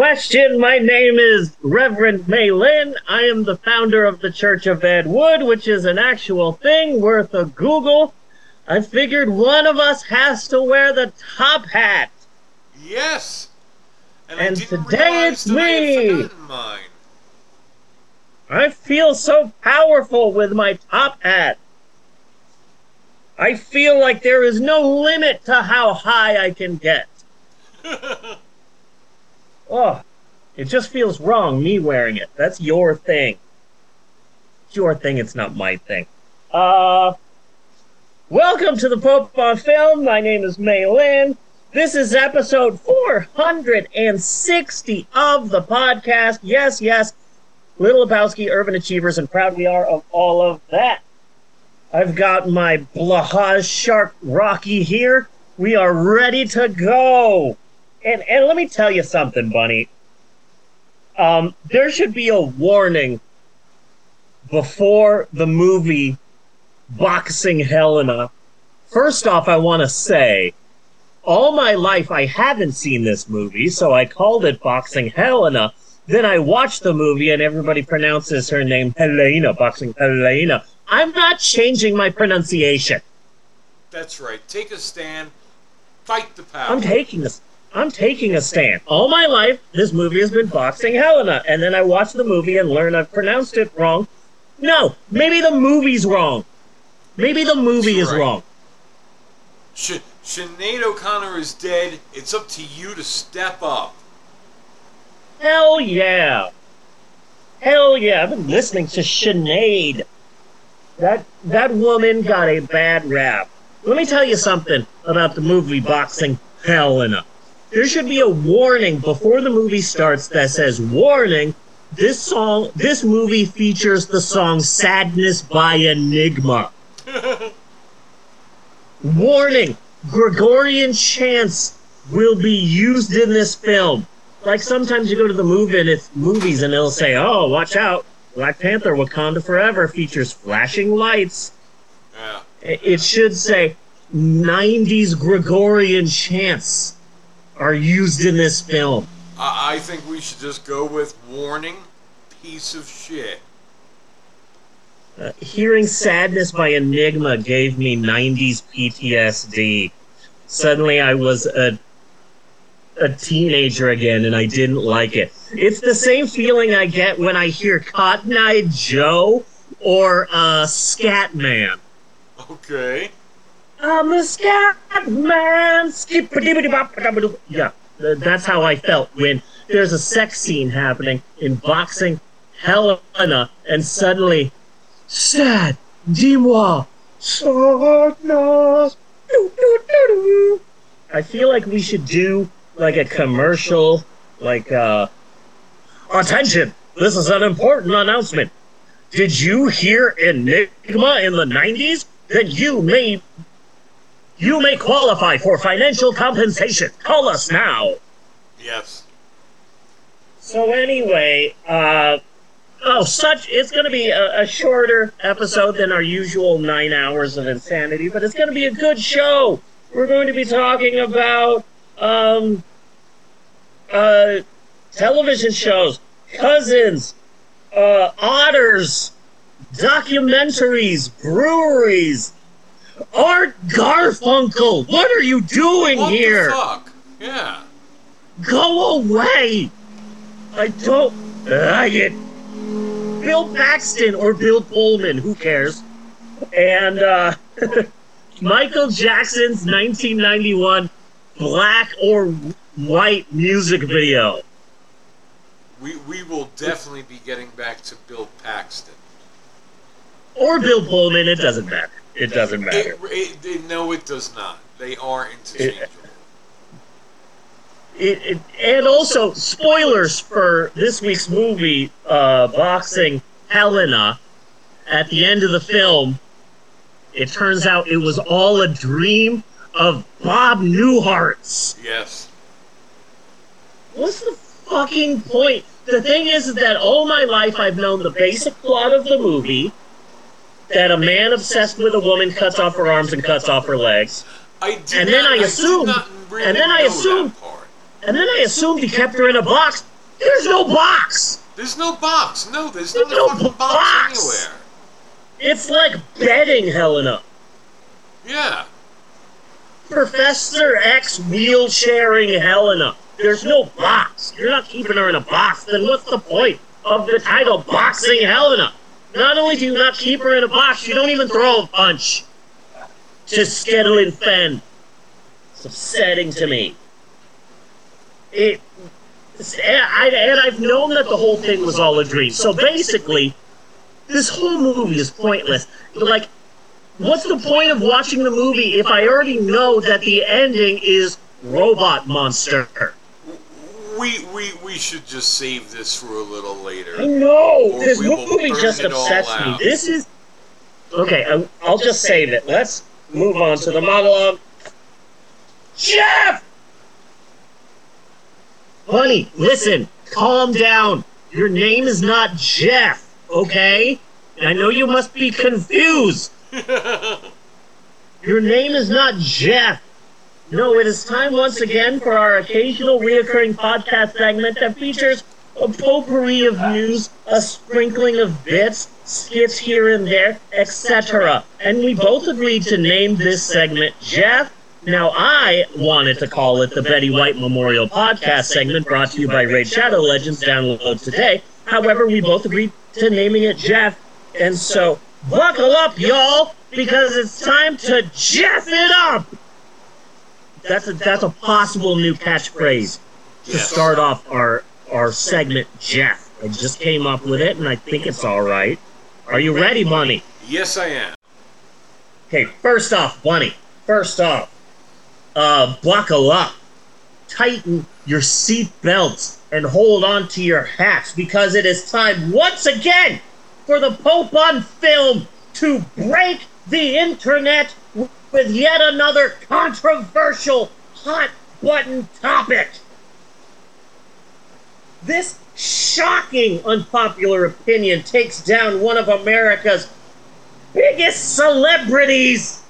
question. My name is Reverend May Lin. I am the founder of the Church of Ed Wood, which is an actual thing worth a Google. I figured one of us has to wear the top hat. Yes. And, And today it's me. I feel so powerful with my top hat. I feel like there is no limit to how high I can get. Oh, it just feels wrong me wearing it. That's your thing. It's your thing, it's not my thing. Uh, welcome to the Pope on Film. My name is May Lin. This is episode 460 of the podcast. Yes, yes, Little Lebowski, Urban Achievers, and proud we are of all of that. I've got my Blahaj Shark Rocky here. We are ready to go. And and let me tell you something, Bunny. Um, there should be a warning before the movie Boxing Helena. First off, I want to say, all my life I haven't seen this movie, so I called it Boxing Helena. Then I watched the movie and everybody pronounces her name Helena, Boxing Helena. I'm not changing my pronunciation. That's right. Take a stand. Fight the power. I'm taking a, I'm taking a stand. All my life, this movie has been boxing Helena, and then I watch the movie and learn I've pronounced it wrong. No, maybe the movie's wrong. Maybe the movie is Right. wrong. Sh- Sinead O'Connor is dead. It's up to you to step up. Hell yeah. Hell yeah. I've been listening to Sinead. That that woman got a bad rap. Let me tell you something about the movie Boxing Helena. There should be a warning before the movie starts that says, Warning, this song this movie features the song Sadness by Enigma. Warning, Gregorian chants will be used in this film. Like sometimes you go to the movie and it's movies and they'll say, "Oh, watch out! Black Panther: Wakanda Forever features flashing lights." Yeah. It should say, "90s Gregorian chants are used in this film." I-, I think we should just go with warning. Piece of shit. Uh, hearing "Sadness" by Enigma gave me '90s PTSD. Suddenly, I was a a teenager again, and I didn't like it. It's the same feeling I get when I hear Cotton Eye Joe or uh, Scat Man. Okay. I'm a scat man. Yeah, that's how I felt when there's a sex scene happening in boxing Helena, and suddenly, sad, dis-moi, sadness. I feel like we should do like a commercial, like uh, attention. This is an important announcement. Did you hear Enigma in the 90s? Then you may you may qualify for financial compensation. Call us now. Yes. So anyway, uh oh such it's gonna be a, a shorter episode than our usual nine hours of insanity, but it's gonna be a good show. We're going to be talking about um uh television shows, cousins, uh otters, documentaries, breweries, Art Garfunkel. What are you doing What here? the fuck? Yeah. Go away! I don't like it. Bill Paxton or Bill Pullman, who cares? And uh, Michael Jackson's 1991 black or white music video. We we will definitely be getting back to Bill Paxton. Or Bill Pullman, it doesn't matter. It doesn't matter. It, it, it- no, it does not. They are interchangeable. It, it, and also, spoilers for this week's movie, uh, Boxing Helena. At the end of the film, it turns out it was all a dream of Bob Newhart's. yes. What's the fucking point? The thing is that all my life I've known the basic plot of the movie that a man obsessed with a woman cuts off her arms and cuts off her legs. I did And then not, I assumed- not really and then I assumed-. And then I assumed he kept her in a box. There's no box. There's no box. No, there's, There's no fucking box, box. anywhere. It's like bedding Helena. Yeah. Professor X wheelchairing Helena. There's no box. You're not keeping her in a box. Then what's the point of the title Boxing Helena? Not only do you not keep her in a box, you don't even throw a punch to Skittle and Fen. It's upsetting to me. It, I, and I've known that the whole thing was all a dream. So basically, this whole movie is pointless. Like, what's the point of watching the movie if I already know that the ending is robot monster? We, we, we should just save this for a little later. I know this movie just upsets me. This is okay. I, I'll just save it. Let's move on to the monologue. Jeff, honey, listen, calm down. Your name is not Jeff, okay? I know you must be confused. Your name is not Jeff. No, it is time once again for our occasional reoccurring podcast segment that features a potpourri of news, a sprinkling of bits, skits here and there, etc. And we both agreed to name this segment Jeff. Now, I wanted to call it the Betty White Memorial Podcast segment brought to you by Raid Shadow Legends. Download today. However, we both agreed to naming it Jeff. And so, buckle up, y'all, because it's time to Jeff it up! That's a, that's a possible new catchphrase to Yes. start off our our segment, Jeff. I just came up with it, and I think it's all right. Are you ready, Bunny? Yes, I am. Okay, first off, Bunny. First off, uh, buckle up, tighten your seat belts, and hold on to your hats because it is time once again for the Pope on film to break the internet with yet another controversial hot button topic. This shocking unpopular opinion takes down one of America's biggest celebrities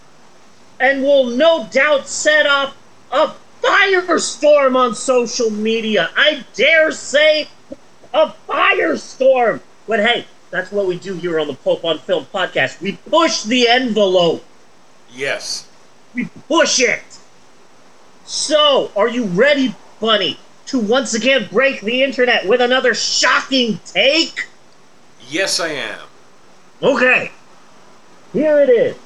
and will no doubt set off a firestorm on social media. I dare say a firestorm. But hey, that's what we do here on the Pope on Film podcast. We push the envelope. Yes. We push it. So, are you ready, Bunny, to once again break the internet with another shocking take? Yes, I am. Okay. Here it is.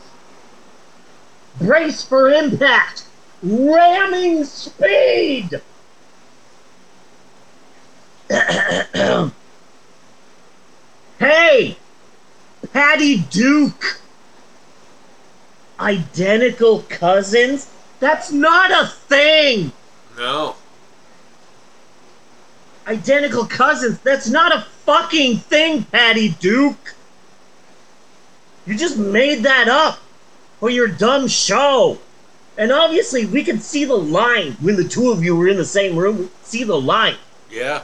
Brace for impact. Ramming speed. hey, Patty Duke. Identical cousins? That's not a thing. No. Identical cousins? That's not a fucking thing, Patty Duke. You just made that up for your dumb show. And obviously, we could see the line when the two of you were in the same room. We could see the line. Yeah.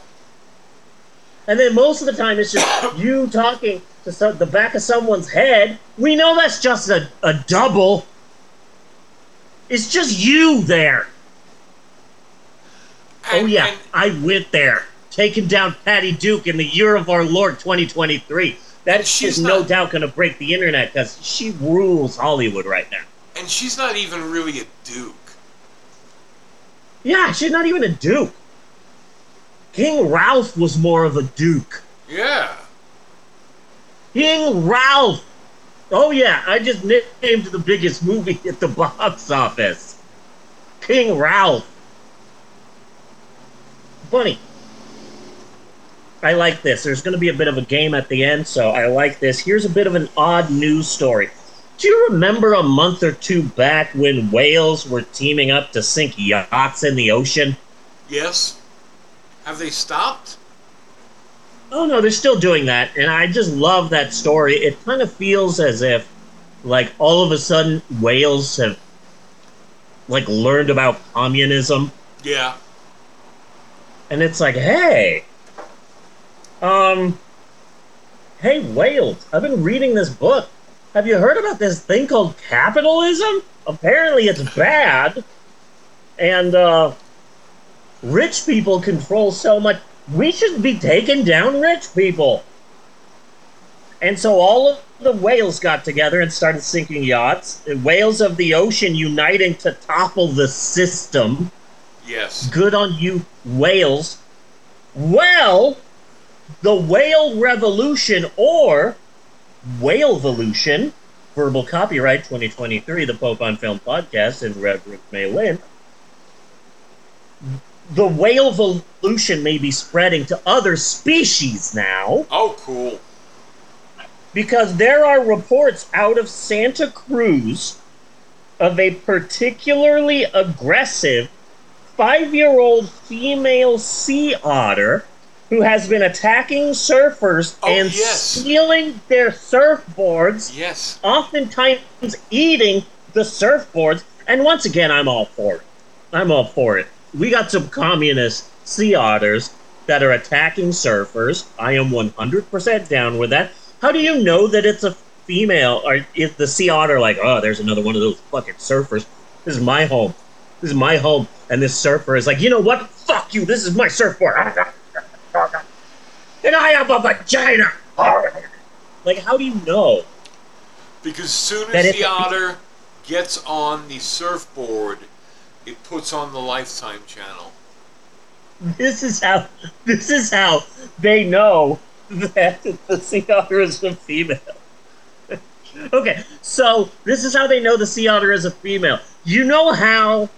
And then most of the time, it's just you talking to some, the back of someone's head. We know that's just a, a double. It's just you there. oh, yeah, and- I went there. Taking down Patty Duke in the year of our Lord 2023. That she's is no not- doubt going to break the internet because she rules Hollywood right now. and she's not even really a duke. Yeah, she's not even a duke. King Ralph was more of a duke. Yeah. King Ralph. Oh yeah, I just named the biggest movie at the box office. King Ralph. Funny. I like this. There's going to be a bit of a game at the end, so I like this. Here's a bit of an odd news story. Do you remember a month or two back when whales were teaming up to sink yachts in the ocean? Yes. Have they stopped? Oh no, they're still doing that, and I just love that story. It kind of feels as if, like, all of a sudden whales have, like, learned about communism, Yeah. and it's like, hey, um, hey whales, I've been reading this book. Have you heard about this thing called capitalism? Apparently, it's bad, and uh, Rich people control so much. We should be taking down rich people. And so all of the whales got together and started sinking yachts. The whales of the ocean uniting to topple the system. Yes. Good on you, whales. Well, the whale revolution or whale evolution, verbal copyright 2023, the Pope on Film podcast and Reverend May Lin. The whale evolution may be spreading to other species now Oh, cool. because there are reports out of Santa Cruz of a particularly aggressive five year old female sea otter who has been attacking surfers Oh, and yes. stealing their surfboards, Yes. oftentimes eating the surfboards. And once again, I'm all for it. I'm all for it. We got some communist sea otters that are attacking surfers. I am 100% down with that. How do you know that it's a female? Or is the sea otter like, oh, there's another one of those fucking surfers? This is my home. This is my home. And this surfer is like, you know what? Fuck you. This is my surfboard. And I have a vagina. Like, how do you know? Because soon as the otter gets on the surfboard, it puts on the Lifetime channel. This is how. This is how they know that the sea otter is a female. okay, so this is how they know the sea otter is a female. You know how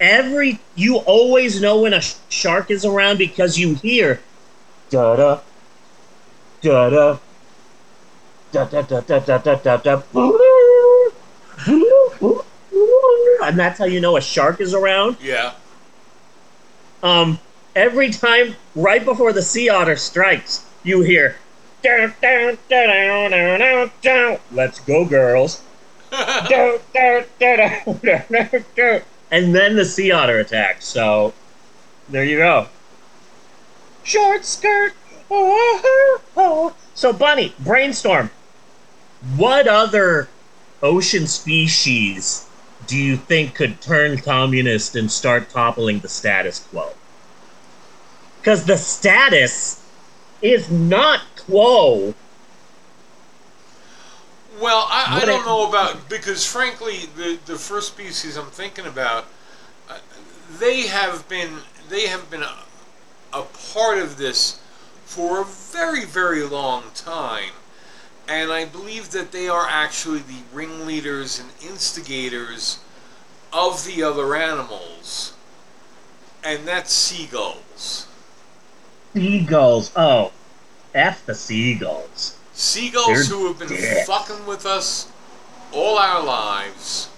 every you always know when a sh- shark is around because you hear da da da da da da da da da da da and that's how you know a shark is around. Yeah. Um, every time right before the sea otter strikes, you hear. Let's go, girls. And then the sea otter attacks. So, there you go. Short skirt. Oh, oh, oh. So, Bunny, brainstorm. What other ocean species do you think could turn communist and start toppling the status quo? Because the status is not quo. Well, I, I don't it- know about because frankly, the the first species I'm thinking about, uh, they have been they have been a, a part of this for a very very long time, and I believe that they are actually the ringleaders and instigators of the other animals, and that's seagulls. Seagulls. Oh, F the seagulls. Seagulls They're who have been dicks. fucking with us all our lives.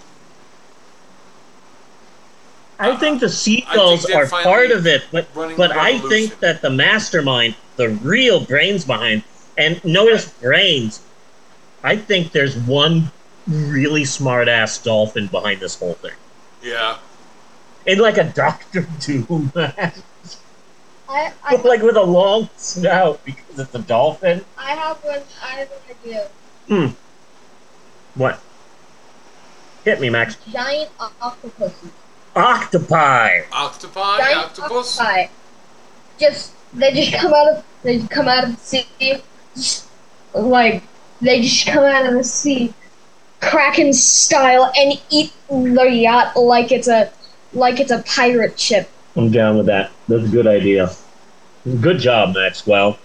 I think the seagulls they're part of it, but but I think that the mastermind, the real brains behind, and notice brains. I think there's one really smart ass dolphin behind this whole thing, Yeah. in like a Doctor Doom mask, I, I, like with a long snout because it's a dolphin. I have one. I have an idea. Hmm. What? Hit me, Max. Giant octopuses. Octopi. Octopi, Giant octopus. octopi. Just they just come out of they just come out of the sea. Just, like they just come out of the sea, Kraken style, and eat the yacht like it's a like it's a pirate ship. I'm down with that. That's a good idea. Good job, Maxwell.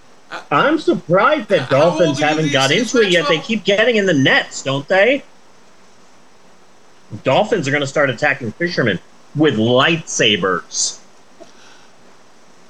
I'm surprised that How dolphins haven't got days, into it yet. They keep getting in the nets, don't they? Dolphins are going to start attacking fishermen with lightsabers.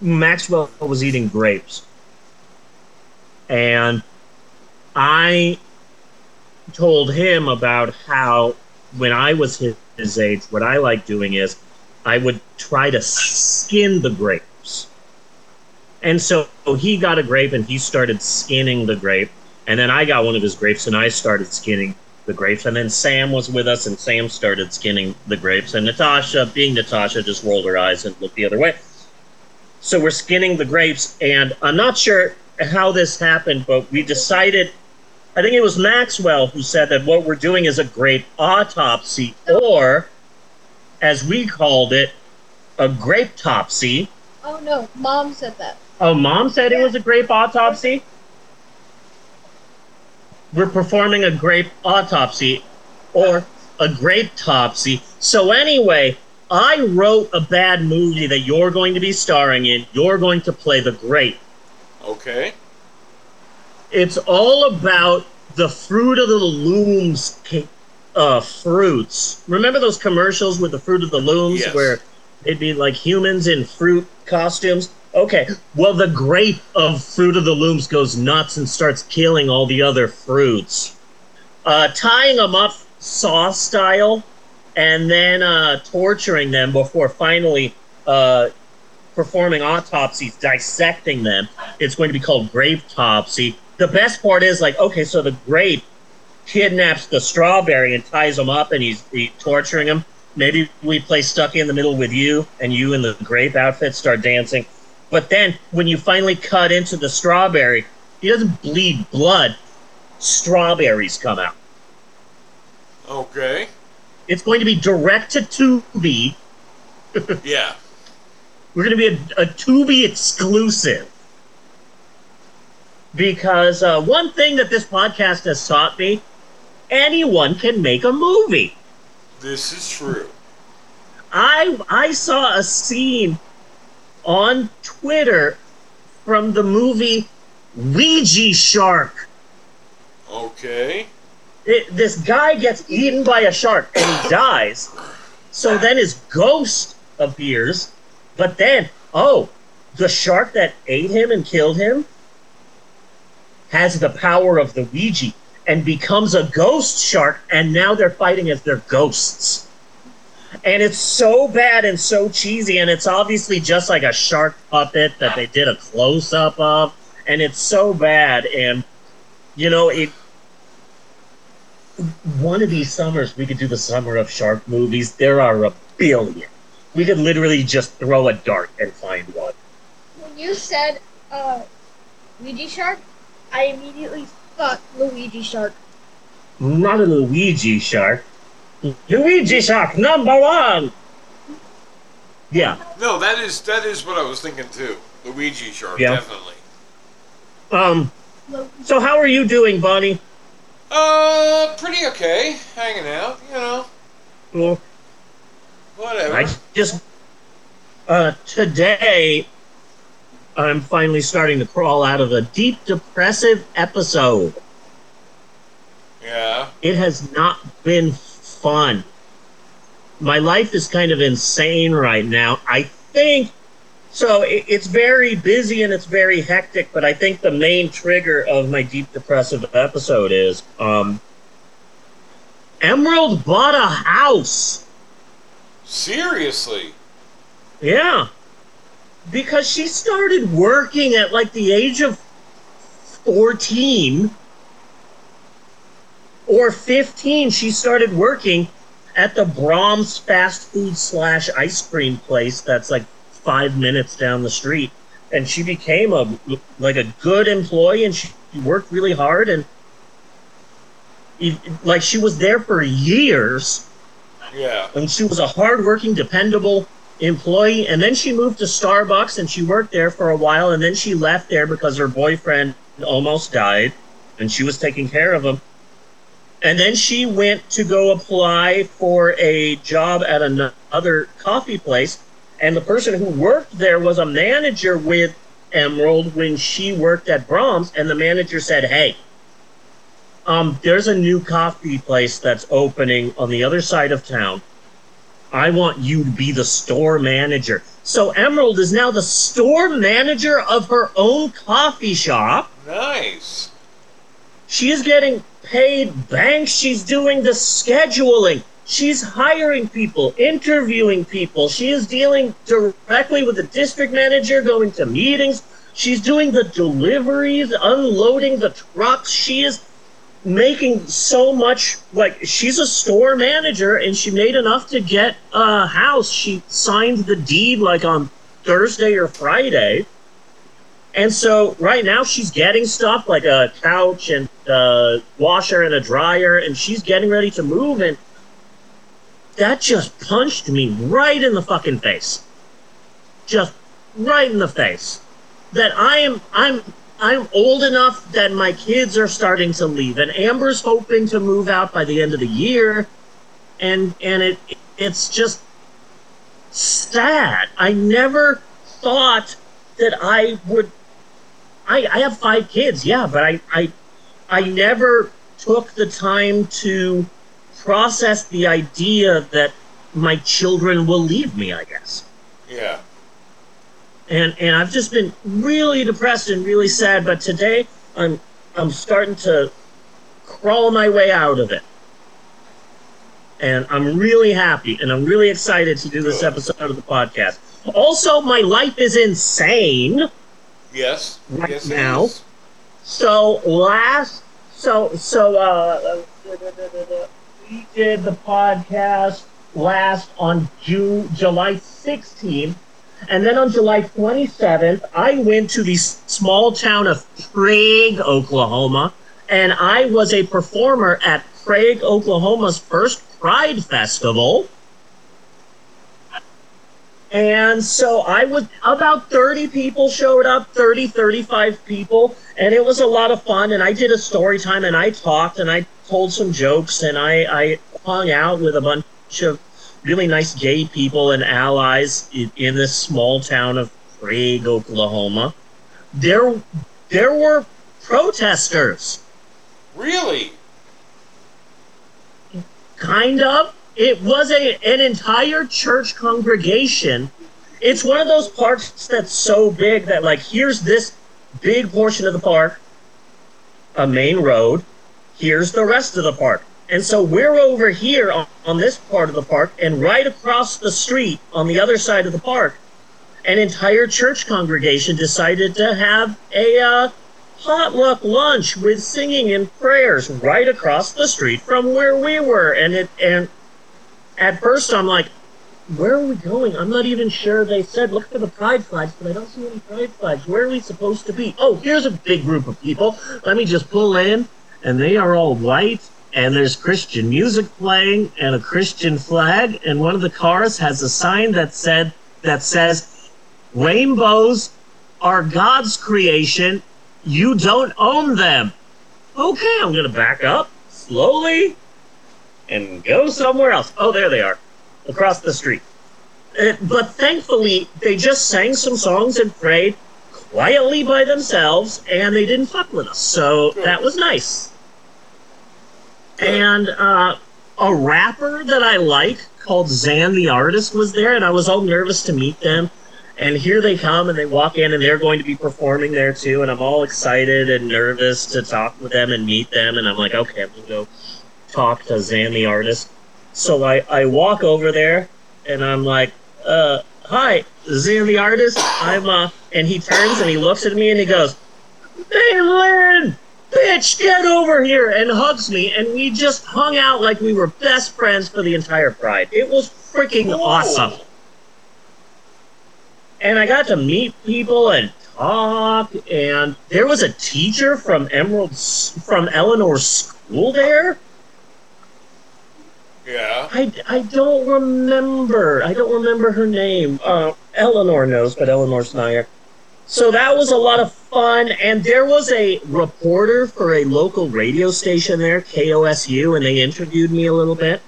Maxwell was eating grapes, and I told him about how when I was his, his age, what I like doing is I would try to skin the grapes. And so he got a grape and he started skinning the grape. And then I got one of his grapes and I started skinning the grapes. And then Sam was with us and Sam started skinning the grapes. And Natasha, being Natasha, just rolled her eyes and looked the other way. So we're skinning the grapes. And I'm not sure how this happened, but we decided. I think it was Maxwell who said that what we're doing is a grape autopsy, or as we called it, a grape topsy. Oh no, mom said that. Oh, mom said it was a grape autopsy? We're performing a grape autopsy or a grape topsy. So, anyway, I wrote a bad movie that you're going to be starring in. You're going to play the grape. Okay. It's all about the fruit of the looms uh, fruits. Remember those commercials with the fruit of the looms Yes. where it'd be like humans in fruit costumes? Okay, well, the grape of Fruit of the Looms goes nuts and starts killing all the other fruits, uh, tying them up saw style, and then uh, torturing them before finally uh, performing autopsies, dissecting them. It's going to be called grape topsy. The best part is like, okay, so the grape kidnaps the strawberry and ties him up, and he's, he's torturing him. Maybe we play Stuck in the Middle with you, and you in the grape outfit start dancing. But then when you finally cut into the strawberry, he doesn't bleed blood. Strawberries come out. Okay. It's going to be direct to Tubi. Yeah. We're going to be a, a Tubi exclusive. Because uh, one thing that this podcast has taught me anyone can make a movie. This is true. I I saw a scene on Twitter from the movie Ouija Shark. Okay. This guy gets eaten by a shark and he dies. So then his ghost appears, but then oh, the shark that ate him and killed him has the power of the Ouija and becomes a ghost shark, and now they're fighting as their ghosts. And it's so bad and so cheesy, and it's obviously just like a shark puppet that they did a close up of, and it's so bad. And you know, it. One of these summers, we could do the summer of shark movies. There are a billion. We could literally just throw a dart and find one. When you said uh, Luigi Shark, I immediately thought Luigi Shark. Not a Luigi shark. Luigi shark number one. Yeah. No, that is that is what I was thinking too. Luigi shark, Yeah. definitely. Um. So how are you doing, Bonnie? Uh, pretty okay. Hanging out, you know. Well, Whatever. I just uh today I'm finally starting to crawl out of a deep depressive episode. yeah. It has not been fun. My life is kind of insane right now. I think so. It, it's very busy and it's very hectic, but I think the main trigger of my deep depressive episode is um, Emerald bought a house. Seriously. Yeah. Because she started working at like the age of 14 or 15. She started working at the Braum's fast food slash ice cream place that's like five minutes down the street. And she became a like a good employee and she worked really hard and like she was there for years Yeah. and she was a hardworking, dependable employee. And then she moved to Starbucks and she worked there for a while. And then she left there because her boyfriend almost died and she was taking care of him. And then she went to go apply for a job at another coffee place. And the person who worked there was a manager with Emerald when she worked at Braum's. And the manager said, Hey, um, there's a new coffee place that's opening on the other side of town. I want you to be the store manager. So Emerald is now the store manager of her own coffee shop. Nice. She is getting paid banks. She's doing the scheduling. She's hiring people, interviewing people. She is dealing directly with the district manager, going to meetings. She's doing the deliveries, unloading the trucks. She is making so much like she's a store manager and she made enough to get a house. She signed the deed like on Thursday or Friday. And so right now she's getting stuff like a couch and a washer and a dryer and she's getting ready to move and that just punched me right in the fucking face. Just right in the face. That I am I'm I'm old enough that my kids are starting to leave and Amber's hoping to move out by the end of the year and and it it's just sad. I never thought that I would I, I have five kids, yeah, but I, I I never took the time to process the idea that my children will leave me, I guess. Yeah. And and I've just been really depressed and really sad, but today I'm I'm starting to crawl my way out of it. And I'm really happy and I'm really excited to do this episode of the podcast. Also, my life is insane. Yes. Right yes, now. So last, so so uh, we did the podcast last on June, July sixteenth, and then on July twenty seventh, I went to the small town of Prague, Oklahoma, and I was a performer at Prague, Oklahoma's first Pride Festival. And so I was about 30 people showed up, 30, 35 people, and it was a lot of fun. And I did a story time and I talked and I told some jokes and I, I hung out with a bunch of really nice gay people and allies in, in this small town of Prague, Oklahoma. There, there were protesters. Really? kind of it was a an entire church congregation. It's one of those parks that's so big that like here's this big portion of the park a main road. Here's the rest of the park. And so we're over here on, on this part of the park and right across the street on the other side of the park an entire church congregation decided to have a uh, potluck lunch with singing and prayers right across the street from where we were. And it and at first i'm like where are we going? I'm not even sure. They said look for the pride flags but i don't see any pride flags. Where are we supposed to be? Oh here's a big group of people. Let me just pull in. And they are all white and there's christian music playing and a christian flag and one of the cars has a sign that said that says rainbows are god's creation. You don't own them. Okay, I'm gonna back up slowly and go somewhere else. Oh, there they are, across the street. Uh, but thankfully, they just sang some songs and prayed quietly by themselves, and they didn't fuck with us. So that was nice. And uh, a rapper that I like called Zan the Artist was there, and I was all nervous to meet them. And here they come, and they walk in, and they're going to be performing there too. And I'm all excited and nervous to talk with them and meet them. And I'm like, okay, I'm gonna go talk to Zan the artist. So I I walk over there, and I'm like, uh, hi, Zan the artist. I'm uh, and he turns and he looks at me and he goes, Hey, Lin, bitch, get over here, and hugs me. And we just hung out like we were best friends for the entire Pride. It was freaking Cool. awesome and I got to meet people and talk. And there was a teacher from Emerald from Eleanor's school there. I, I don't remember. I don't remember her name. Uh, Eleanor knows, but Eleanor's not here. So that was a lot of fun. And there was a reporter for a local radio station there, KOSU, and they interviewed me a little bit.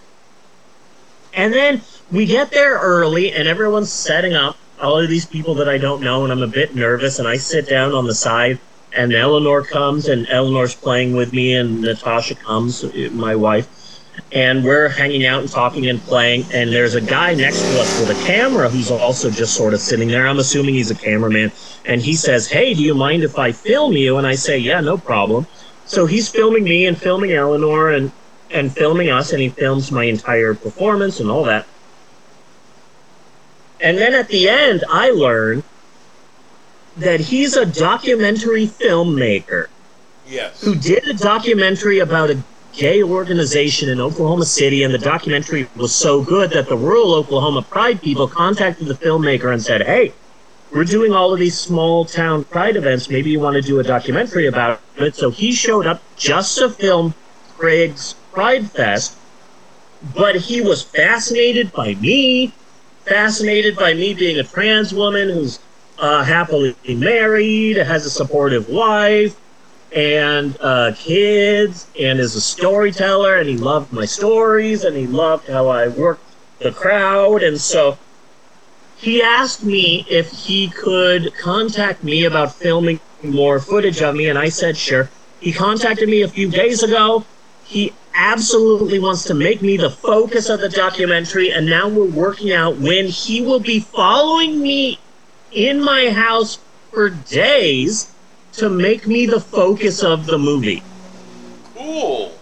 And then we get there early, and everyone's setting up. All of these people that I don't know, and I'm a bit nervous. And I sit down on the side, and Eleanor comes, and Eleanor's playing with me, and Natasha comes, my wife and we're hanging out and talking and playing and there's a guy next to us with a camera who's also just sort of sitting there. I'm assuming he's a cameraman. And he says hey do you mind if i film you? And i say yeah no problem. So he's filming me and filming eleanor and and filming us and he films my entire performance and all that. And then at the end i learn that he's a documentary filmmaker. Yes. who did a documentary about a gay organization in Oklahoma City, and the documentary was so good that the rural Oklahoma Pride people contacted the filmmaker and said, "Hey, we're doing all of these small town Pride events. Maybe you want to do a documentary about it." So he showed up just to film Prague's Pride Fest, but he was fascinated by me, fascinated by me being a trans woman who's uh, happily married, has a supportive wife and uh, kids and is a storyteller and he loved my stories and he loved how I worked the crowd and so he asked me if he could contact me about filming more footage of me and I said sure. He contacted me a few days ago. He absolutely wants to make me the focus of the documentary and now we're working out when he will be following me in my house for days to make me the focus of the movie. Cool.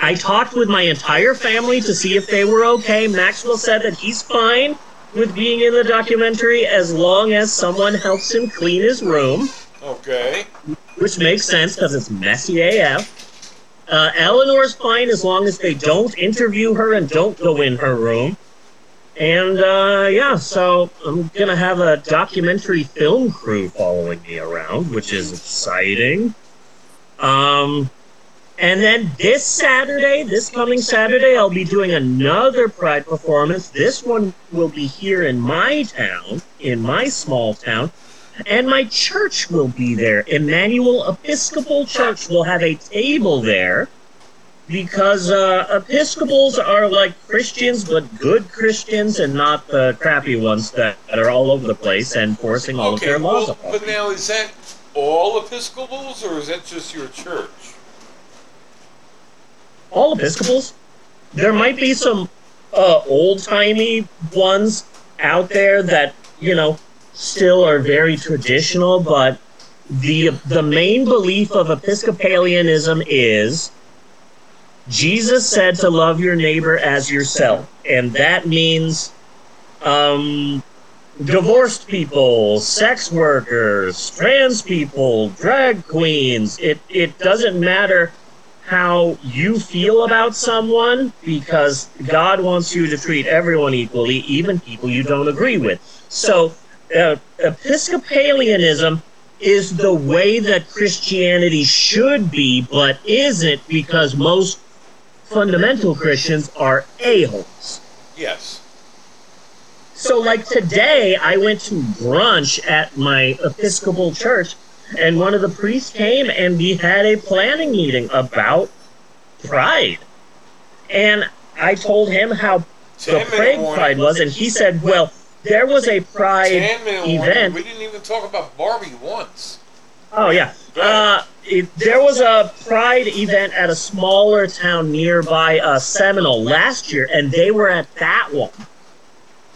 I talked with my entire family to see if they were okay. Maxwell said that he's fine with being in the documentary as long as someone helps him clean his room, Okay. which makes sense because it's messy AF. Uh, Eleanor's fine as long as they don't interview her and don't go in her room. And uh, yeah, so I'm gonna have a documentary film crew following me around, which is exciting. Um, and then this Saturday, this coming Saturday, I'll be doing another Pride performance. This one will be here in my town, in my small town, and my church will be there. Emmanuel Episcopal Church will have a table there because uh, Episcopals are like Christians, but good Christians and not the crappy ones that, that are all over the place and forcing all of okay. their laws Well, upon but now is that all Episcopals or is that just your church? all Episcopals. There might be some uh, old timey ones out there that you know still are very traditional, but the the main belief of Episcopalianism is Jesus said to love your neighbor as yourself, and that means um, divorced people, sex workers, trans people, drag queens. It it doesn't matter how you feel about someone because God wants you to treat everyone equally, even people you don't agree with. So, uh, Episcopalianism is the way that Christianity should be, but isn't because most fundamental Christians are a-holes. Yes. So, like today, I went to brunch at my Episcopal church, and one of the priests came and we had a planning meeting about pride. And I told him how the Prague. Pride was, and he said, well, there was a pride Ten minute warning. event. We didn't even talk about Barbie once. Oh yeah. Uh, it, there was a pride event at a smaller town nearby uh, Seminole last year, and they were at that one.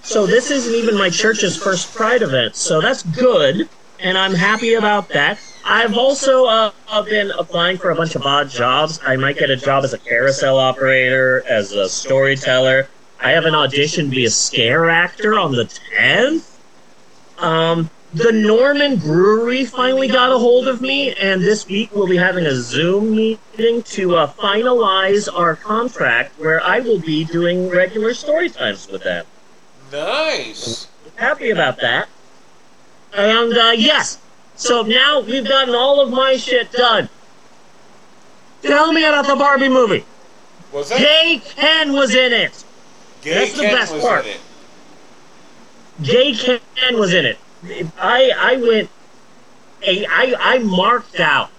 So this isn't even my church's first pride event, so that's good, and I'm happy about that. I've also uh, been applying for a bunch of odd jobs. I might get a job as a carousel operator, as a storyteller. I have an audition to be a scare actor on the 10th. Um, the Norman Brewery finally got a hold of me, and this week we'll be having a Zoom meeting to uh, finalize our contract where I will be doing regular story times with them. Nice. Happy about that. And uh, yes, so now we've gotten all of my shit done. Tell me about the Barbie movie. Was that Gay Ken was in it. Gay that's the best was part. in it? Gay Ken was in it. I I went. I I, I marked out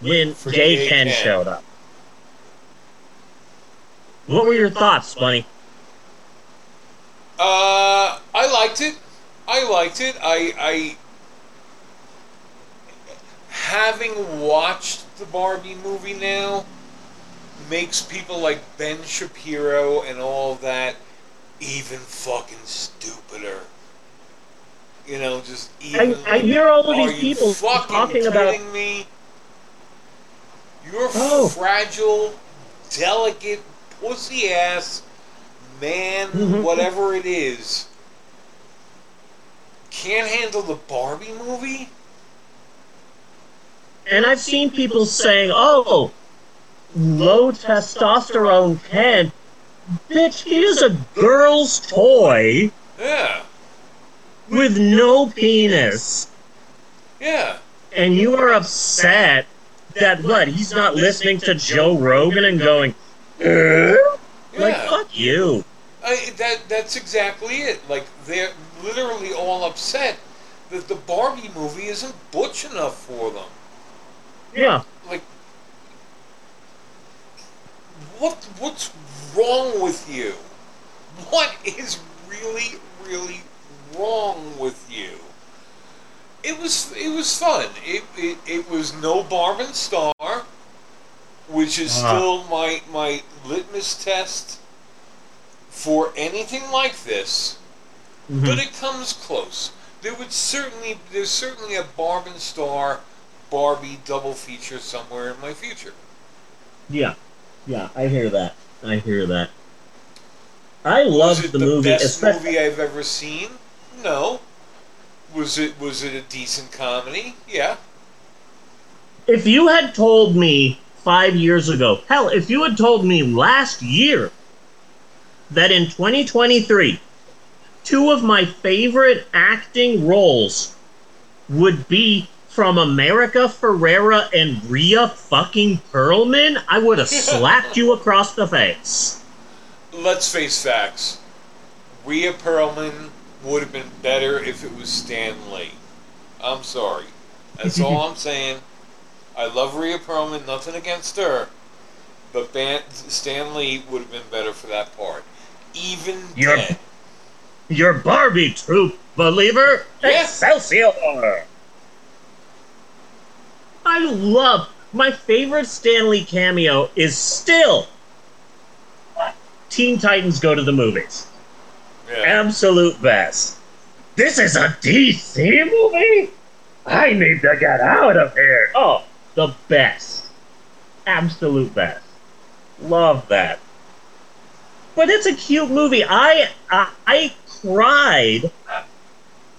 when For Gay Gay Ken Ken. showed up. What were your thoughts, Bunny? Uh, I liked it. I liked it. I, I, having watched the Barbie movie now, makes people like Ben Shapiro and all that even fucking stupider. You know, just even. I hear all of these people fucking talking about. me? You're Oh. fragile, delicate, pussy ass man, Mhm. whatever it is, can't handle the Barbie movie. And I've seen people saying, "Oh, low testosterone Ken, bitch, is a girl's toy Yeah, with no penis." yeah. and you are upset that what he's not listening to Joe Rogan and going, "Eh?" like Yeah. fuck you. I, that that's exactly it. Like they're literally all upset that the Barbie movie isn't butch enough for them. Yeah, Like, what what's wrong with you? What is really really wrong with you? It was it was fun. It it, it was no Barb and Star, which is Ah. still my my litmus test for anything like this. Mhm. But it comes close. There would certainly there's certainly a Barb and Star Barbie double feature somewhere in my future. yeah, yeah. I hear that. I hear that. I love the, the, movie, best especially. movie I've ever seen? No. Was it was it a decent comedy? Yeah. If you had told me five years ago, hell, if you had told me last year that in 2023, two of my favorite acting roles would be from America Ferrera and Rhea fucking Perlman, I would have slapped you across the face. Let's face facts. Rhea Perlman would have been better if it was Stan Lee. I'm sorry. That's all I'm saying. I love Rhea Perlman, nothing against her. But Ban- Stan Lee would have been better for that part. Even You're- dead. Your Barbie troop believer. Excelsior! I love my favorite Stanley cameo is still Teen Titans Go to the Movies. Yeah. Absolute best. This is a DC movie? I need to get out of here. Oh, the best. Absolute best. Love that. But it's a cute movie. I I, I cried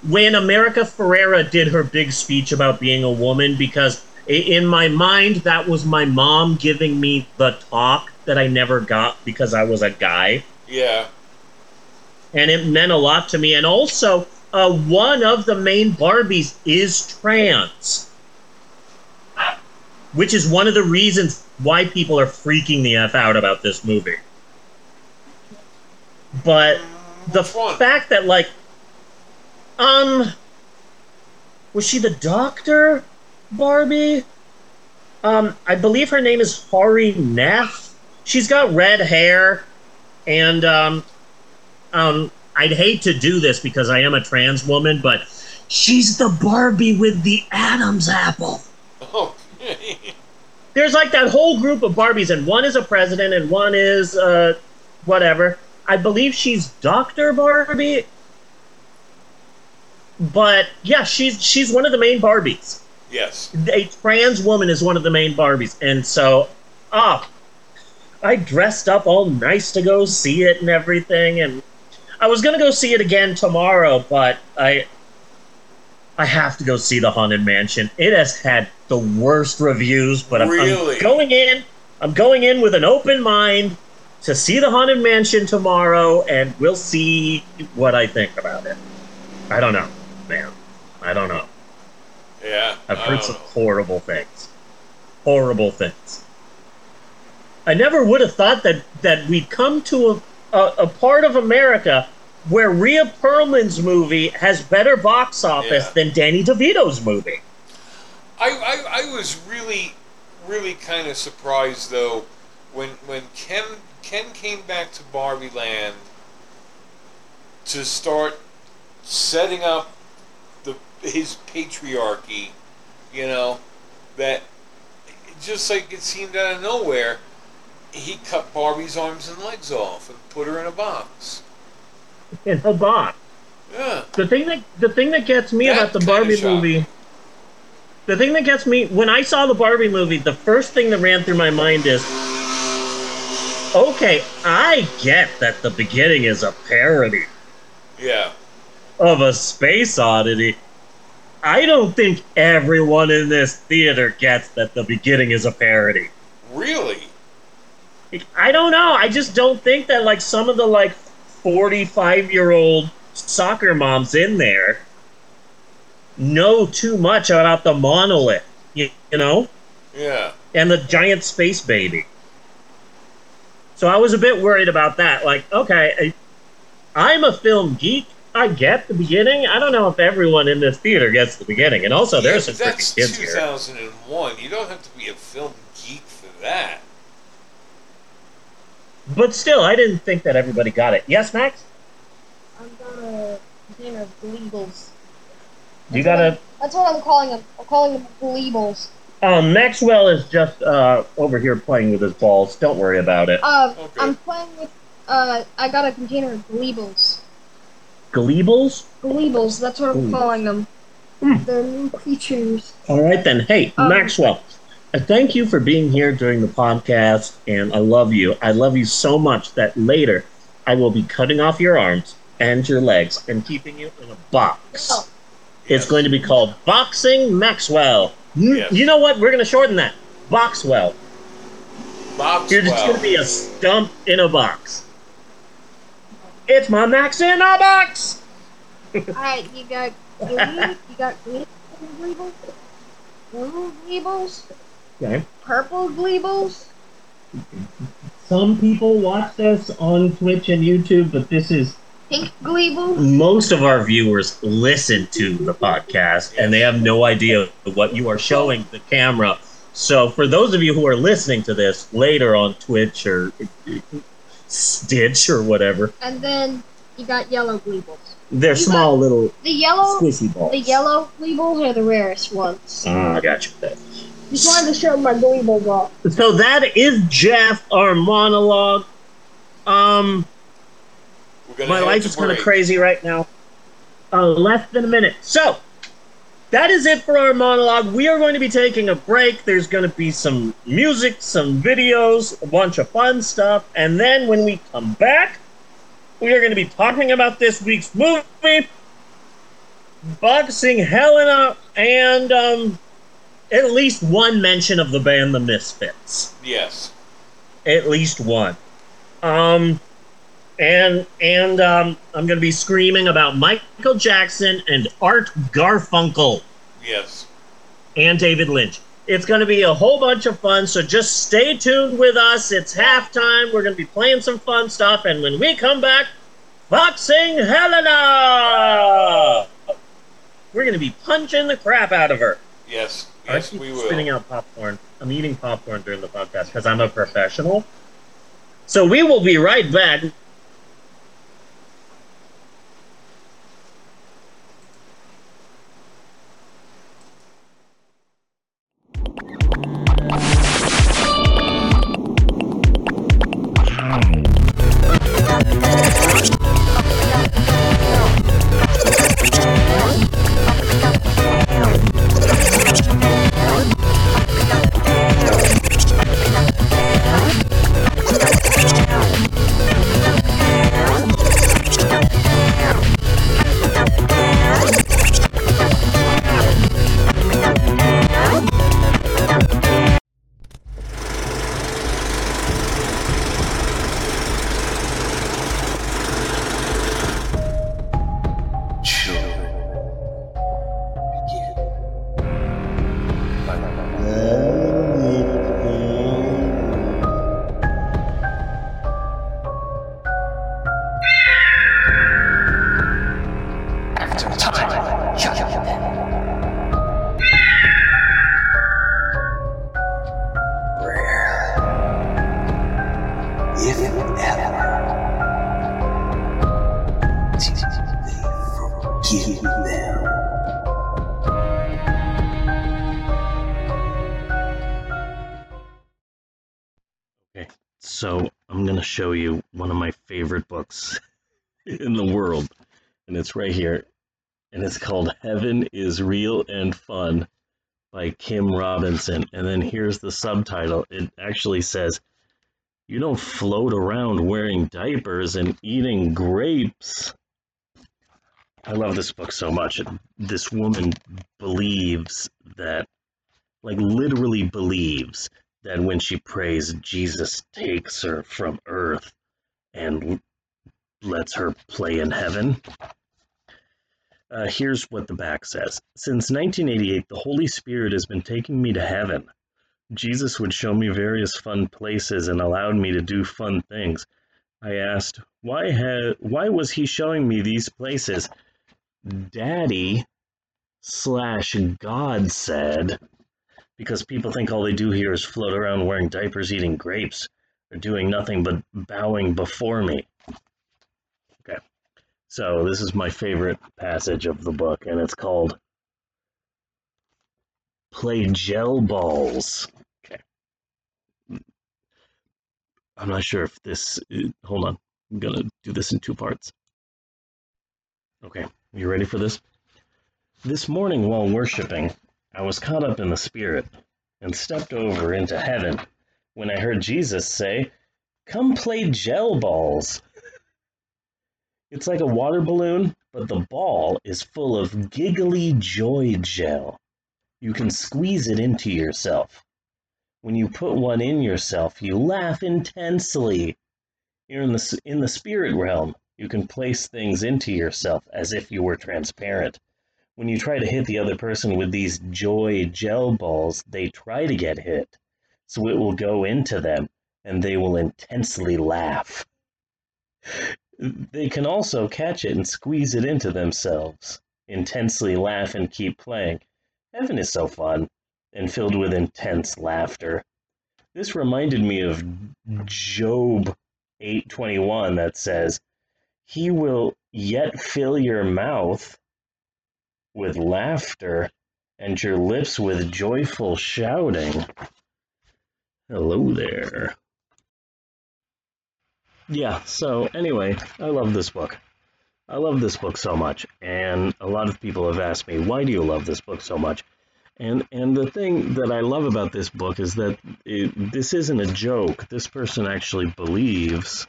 when America Ferrera did her big speech about being a woman because in my mind that was my mom giving me the talk that I never got because I was a guy Yeah. And it meant a lot to me. And also, uh, one of the main Barbies is trans, which is one of the reasons why people are freaking the f out about this movie. But the fact that, like, um, was she the doctor, Barbie? Um, I believe her name is Hari Neff. She's got red hair, and um, um, I'd hate to do this because I am a trans woman, but she's the Barbie with the Adam's apple. Okay. There's like that whole group of Barbies, and one is a president, and one is uh, whatever. I believe she's Doctor Barbie, but yeah, she's she's one of the main Barbies. yes. A trans woman is one of the main Barbies, and so, ah, I dressed up all nice to go see it and everything, and I was gonna go see it again tomorrow, but I, I have to go see the Haunted Mansion. It has had the worst reviews, but I'm, I'm going in. I'm going in with an open mind to see the Haunted Mansion tomorrow, and we'll see what I think about it. I don't know, man. I don't know. Yeah. I've heard some know. horrible things. Horrible things. I never would have thought that that we'd come to a, a, a part of America where Rhea Perlman's movie has better box office Yeah. than Danny DeVito's movie. I, I, I was really, really kind of surprised though when when Ken Ken came back to Barbie Land to start setting up the his patriarchy, you know, that just like it seemed out of nowhere, he cut Barbie's arms and legs off and put her in a box. In a box. Yeah. The thing that the thing that gets me That about the Barbie movie, the thing that gets me when I saw the Barbie movie, the first thing that ran through my mind is, okay, I get that the beginning is a parody. Yeah. of a space oddity. I don't think everyone in this theater gets that the beginning is a parody. Really? I don't know. I just don't think that like some of the like 45 year old soccer moms in there know too much about the monolith, you, you know, Yeah. and the giant space baby. So I was a bit worried about that. Like, okay, I, I'm a film geek. I get the beginning. I don't know if everyone in this theater gets the beginning. And also, Yeah, there's some that's freaking kids here. 2001. You don't have to be a film geek for that. But still, I didn't think that everybody got it. Yes, Max? I've got a container of Gleebles. You got a. That's what I'm calling them. I'm calling them Gleebles. Um, Maxwell is just uh, over here playing with his balls. Don't worry about it. Uh, Okay. I'm playing with. Uh, I got a container of Gleebles. Gleebles? Gleebles. That's what I'm Ooh. calling them. Hmm. They're new creatures. All right then. Hey, Um, Maxwell. I thank you for being here during the podcast, and I love you. I love you so much that later I will be cutting off your arms and your legs and keeping you in a box. Oh. It's Yes. going to be called Boxing Maxwell. You, Yes. you know what? We're going to shorten that. Boxwell. Bob's You're just going to be a stump in a box. It's my Max in a box. Alright, you got Glee, you got green Gleebles, blue Gleebles, Okay. purple Gleebles. Some people watch this on Twitch and YouTube, but this is Pink Gleebles. most of our viewers listen to the podcast and they have no idea what you are showing the camera. So for those of you who are listening to this later on Twitch or Stitch or whatever, And then you got yellow Gleebles. they're You small little The yellow, squishy balls. the yellow Gleebles are the rarest ones. Ah, I got you. Just wanted to show my Gleebles off. So that is Jeff, our monologue. Um, My life is kind of crazy right now. Uh, less than a minute. So, that is it for our monologue. We are going to be taking a break. There's going to be some music, some videos, a bunch of fun stuff. And then when we come back, we are going to be talking about this week's movie, Boxing Helena, and um, at least one mention of the band The Misfits Yes. at least one. Um, and and um, I'm gonna be screaming about Michael Jackson and Art Garfunkel Yes. and David Lynch. It's gonna be a whole bunch of fun, so just stay tuned with us. It's halftime. We're gonna be playing some fun stuff, and when we come back, boxing Helena. We're gonna be punching the crap out of her. Yes. I Yes, keep we will. spitting out popcorn. I'm eating popcorn during the podcast because I'm a professional. So we will be right back. The subtitle. It actually says, "You don't float around wearing diapers and eating grapes." I love this book so much. This woman believes that, like, literally believes that when she prays, Jesus takes her from earth and lets her play in heaven. Uh, here's what the back says Since 1988, the Holy Spirit has been taking me to heaven. Jesus would show me various fun places and allowed me to do fun things. I asked, why, ha- why was he showing me these places? Daddy slash God said, because people think all they do here is float around wearing diapers, eating grapes, or doing nothing but bowing before me. Okay, so this is my favorite passage of the book, and it's called Play Gel Balls. Okay. I'm not sure if this. uh, Hold on. I'm to do this in two parts. Okay, you ready for this? This morning while worshiping, I was caught up in the Spirit and stepped over into heaven when I heard Jesus say, Come play gel balls. It's like a water balloon, but the ball is full of giggly joy gel. You can squeeze it into yourself. When you put one in yourself, you laugh intensely. You're in the, in the spirit realm. You can place things into yourself as if you were transparent. When you try to hit the other person with these joy gel balls, they try to get hit. So it will go into them and they will intensely laugh. They can also catch it and squeeze it into themselves, intensely laugh and keep playing. Heaven is so fun and filled with intense laughter. This reminded me of Job 8:21 that says, "He will yet fill your mouth with laughter and your lips with joyful shouting." Hello there. Yeah, so anyway, I love this book. I love this book so much, and a lot of people have asked me, "Why do you love this book so much?" And and the thing that I love about this book is that it, this isn't a joke. This person actually believes.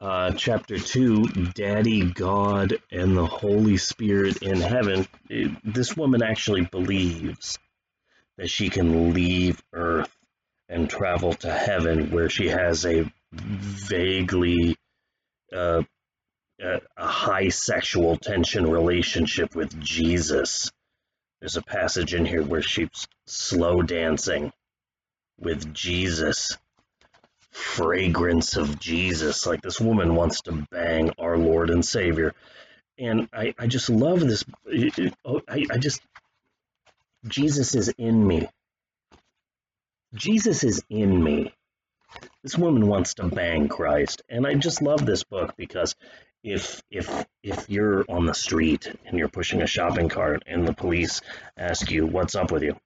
Uh, chapter two, Daddy God and the Holy Spirit in heaven. It- this woman actually believes that she can leave Earth and travel to heaven, where she has a vaguely uh, a, a high sexual tension relationship with Jesus. There's a passage in here where she's slow dancing with Jesus. Fragrance of Jesus. Like this woman wants to bang our Lord and Savior. And I, I just love this. I, I just, Jesus is in me. Jesus is in me. This woman wants to bang Christ. And I just love this book because if if if you're on the street and you're pushing a shopping cart and the police ask you what's up with you?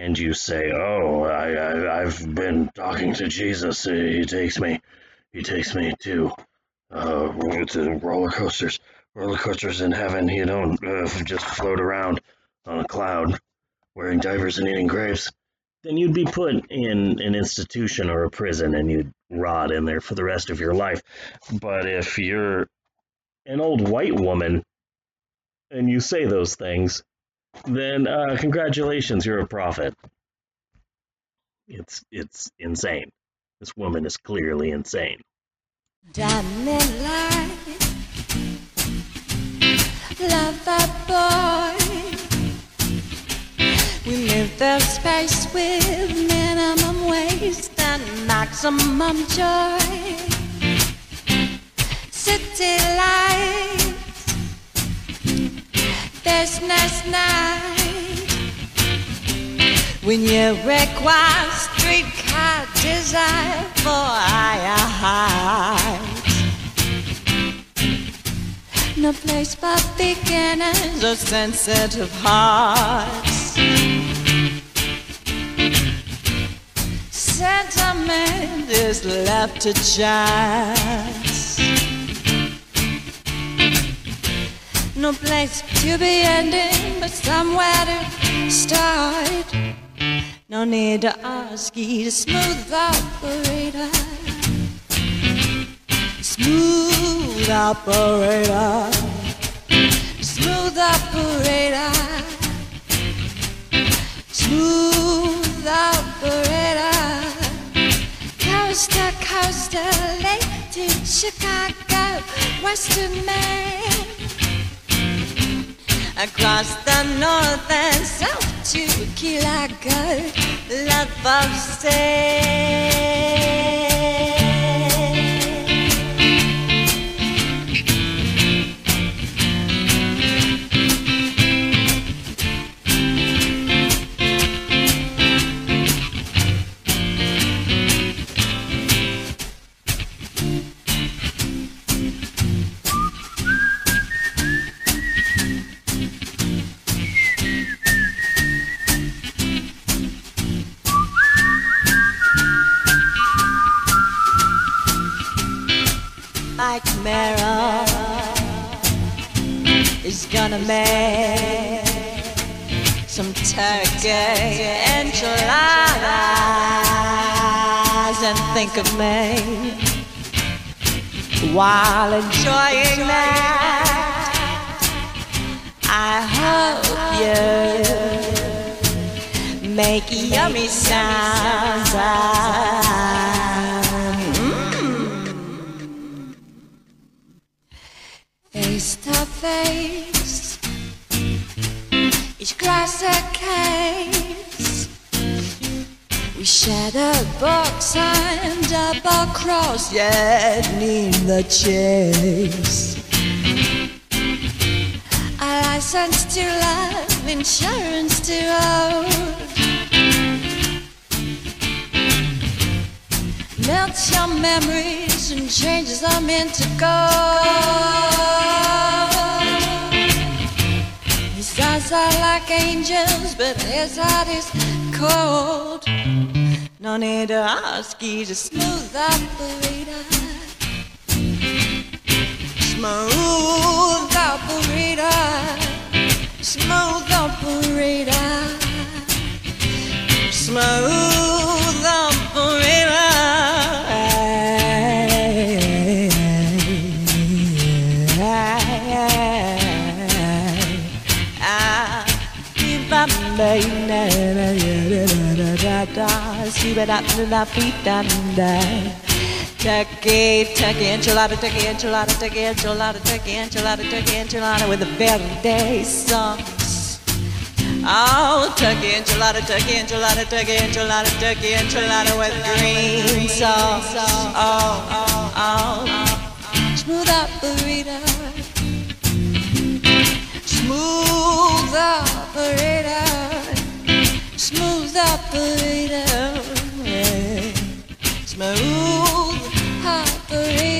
and you say oh I, I i've been talking to jesus. He takes me he takes me to uh to roller coasters roller coasters in heaven. You don't uh, just float around on a cloud wearing diapers and eating grapes. Then you'd be put in an institution or a prison and you'd rot in there for the rest of your life. But if you're an old white woman and you say those things, then uh, congratulations, you're a prophet. It's it's insane. This woman is clearly insane. Diamond boy. We live the space with minimum waste and maximum joy. City lights, business night. When you require streetcar desire for higher heights. No place but beginners or sensitive hearts. Sentiment is left to chance. No place to be ending, but somewhere to start. No need to ask you to smooth operator. Smooth operator. smooth operator, smooth operator, coast to coast, LA to Chicago, Western Maine, across the north and south to Largo, love of say. Gonna make some turkey enchiladas and think of me while enjoying that. I hope you make yummy sounds. face to face. Each glass a case. We shared a box and double cross, yet need the chase. A license to love, insurance to own. melts your memories and changes them into gold. Eyes are like angels, but his heart is cold. No need to ask, he's a smooth operator. Smooth operator. Smooth operator. Smooth Turkey, turkey enchilada, turkey enchilada, turkey enchilada, turkey enchilada, turkey enchilada with the verde sauce. Oh, turkey enchilada, turkey enchilada, turkey enchilada, turkey enchilada with green sauce. Oh, oh, oh. Smooth operator. Smooth operator. Smooth operator. Smooth operator.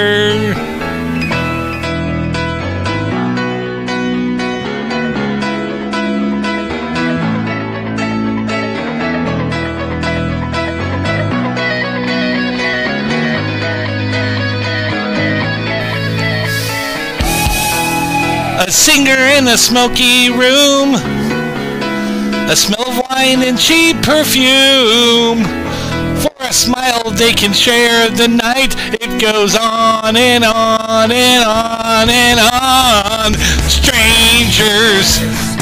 Singer in a smoky room a smell of wine and cheap perfume. For a smile they can share the night. It goes on and on and on and on. Strangers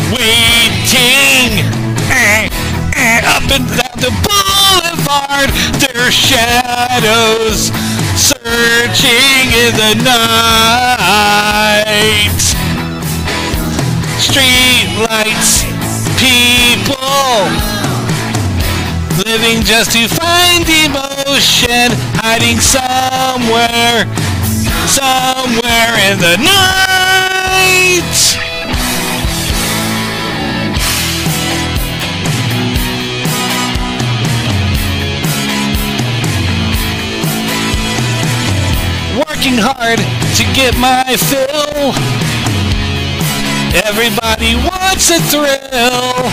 waiting eh, eh, up and down the boulevard. Their shadows searching in the night. Street lights, people living just to find emotion, hiding somewhere, somewhere in the night. Working hard to get my fill. Everybody wants a thrill,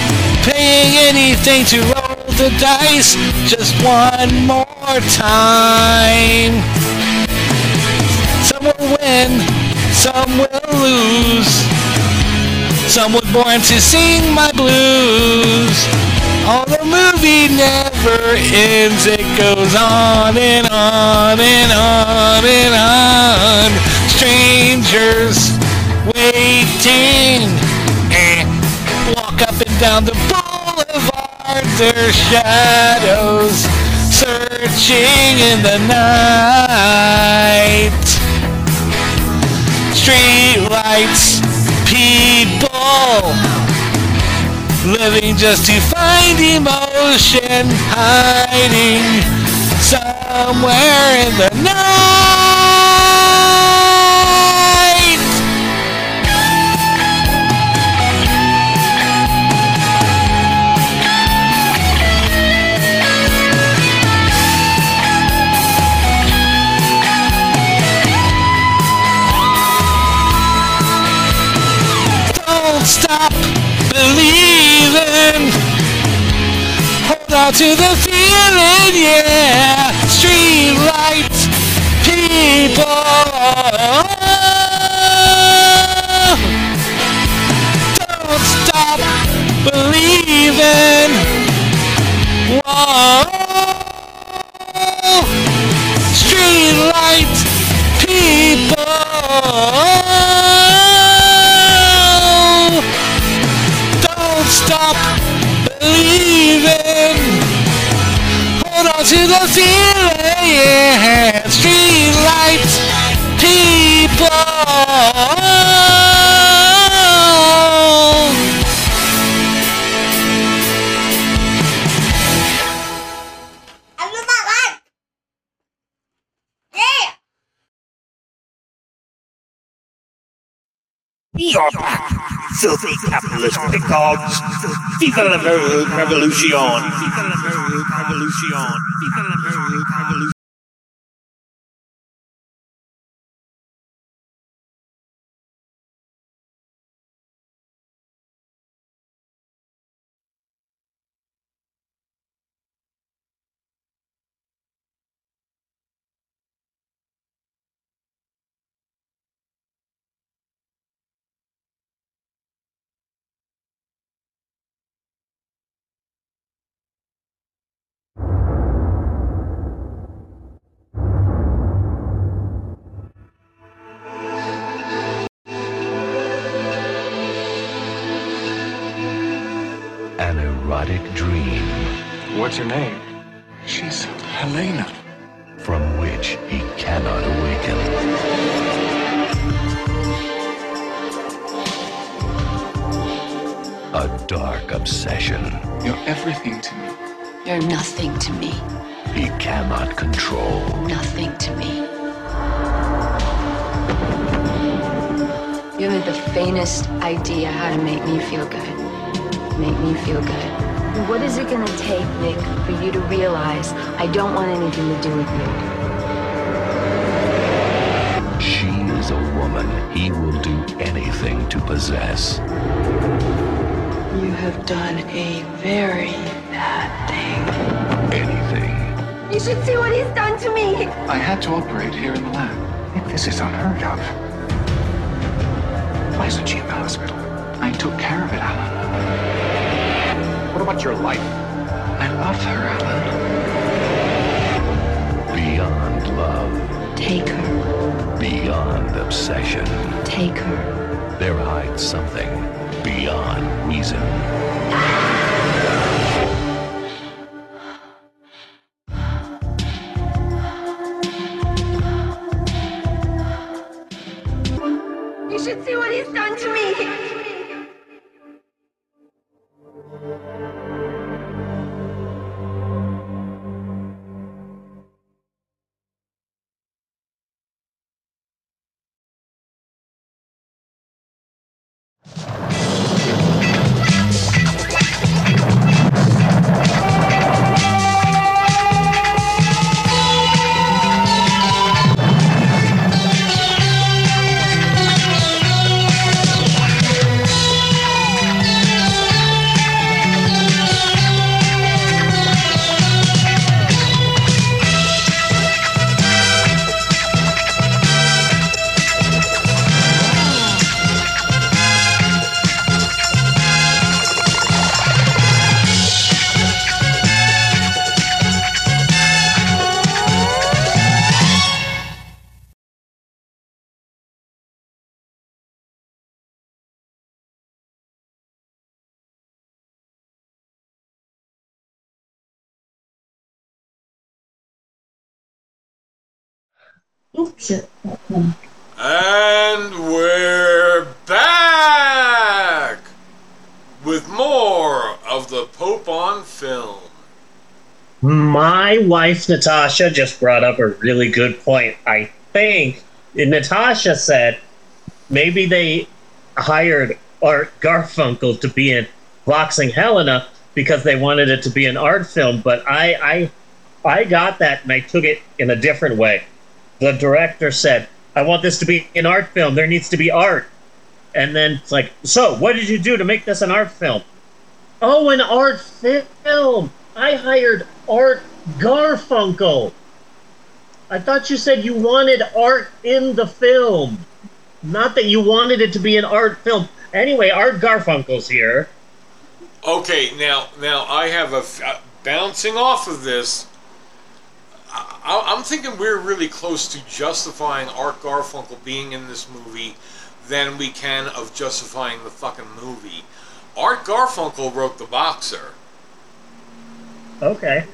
paying anything to roll the dice just one more time. Some will win, some will lose. Some were born to sing my blues. Oh, the movie never ends, it goes on and on and on and on. Strangers waiting. Eh. Walk up and down the boulevard, their shadows searching in the night. Street lights, people living just to find emotion, hiding somewhere in the night. Believing. Hold on to the feeling, yeah. Street people. Don't stop believing. Whoa. Street people. To the yeah. Street lights, people. Filthy capitalist pickles. Viva la revolution. La revolution. La revolution. What's her name? She's Helena. from which he cannot awaken. A dark obsession You're everything to me. You're nothing to me. he cannot control. Nothing to me. You haven't the faintest idea how to make me feel good. Make me feel good. What is it gonna take, Nick, for you to realize I don't want anything to do with you? She is a woman he will do anything to possess. You have done a very bad thing. Anything. You should see what he's done to me. I had to operate here in the lab. Nick, this is unheard of. Why isn't she in the hospital? I took care of it, Alan. What about your life? I love her, Alan. Beyond love, Take her. beyond obsession, Take her. there hides something beyond reason. And we're back with more of the Pope on film. My wife Natasha just brought up a really good point. I think Natasha said maybe they hired Art Garfunkel to be in Boxing Helena because they wanted it to be an art film, but I I I got that and I took it in a different way. The director said, "I want this to be an art film. There needs to be art." And then it's like, "So, what did you do to make this an art film?" Oh, an art film. I hired Art Garfunkel. I thought you said you wanted art in the film. Not that you wanted it to be an art film. Anyway, Art Garfunkel's here. Okay, now now I have a uh, bouncing off of this. I, I'm thinking we're really close to justifying Art Garfunkel being in this movie than we can of justifying the fucking movie. Art Garfunkel wrote The Boxer, Okay.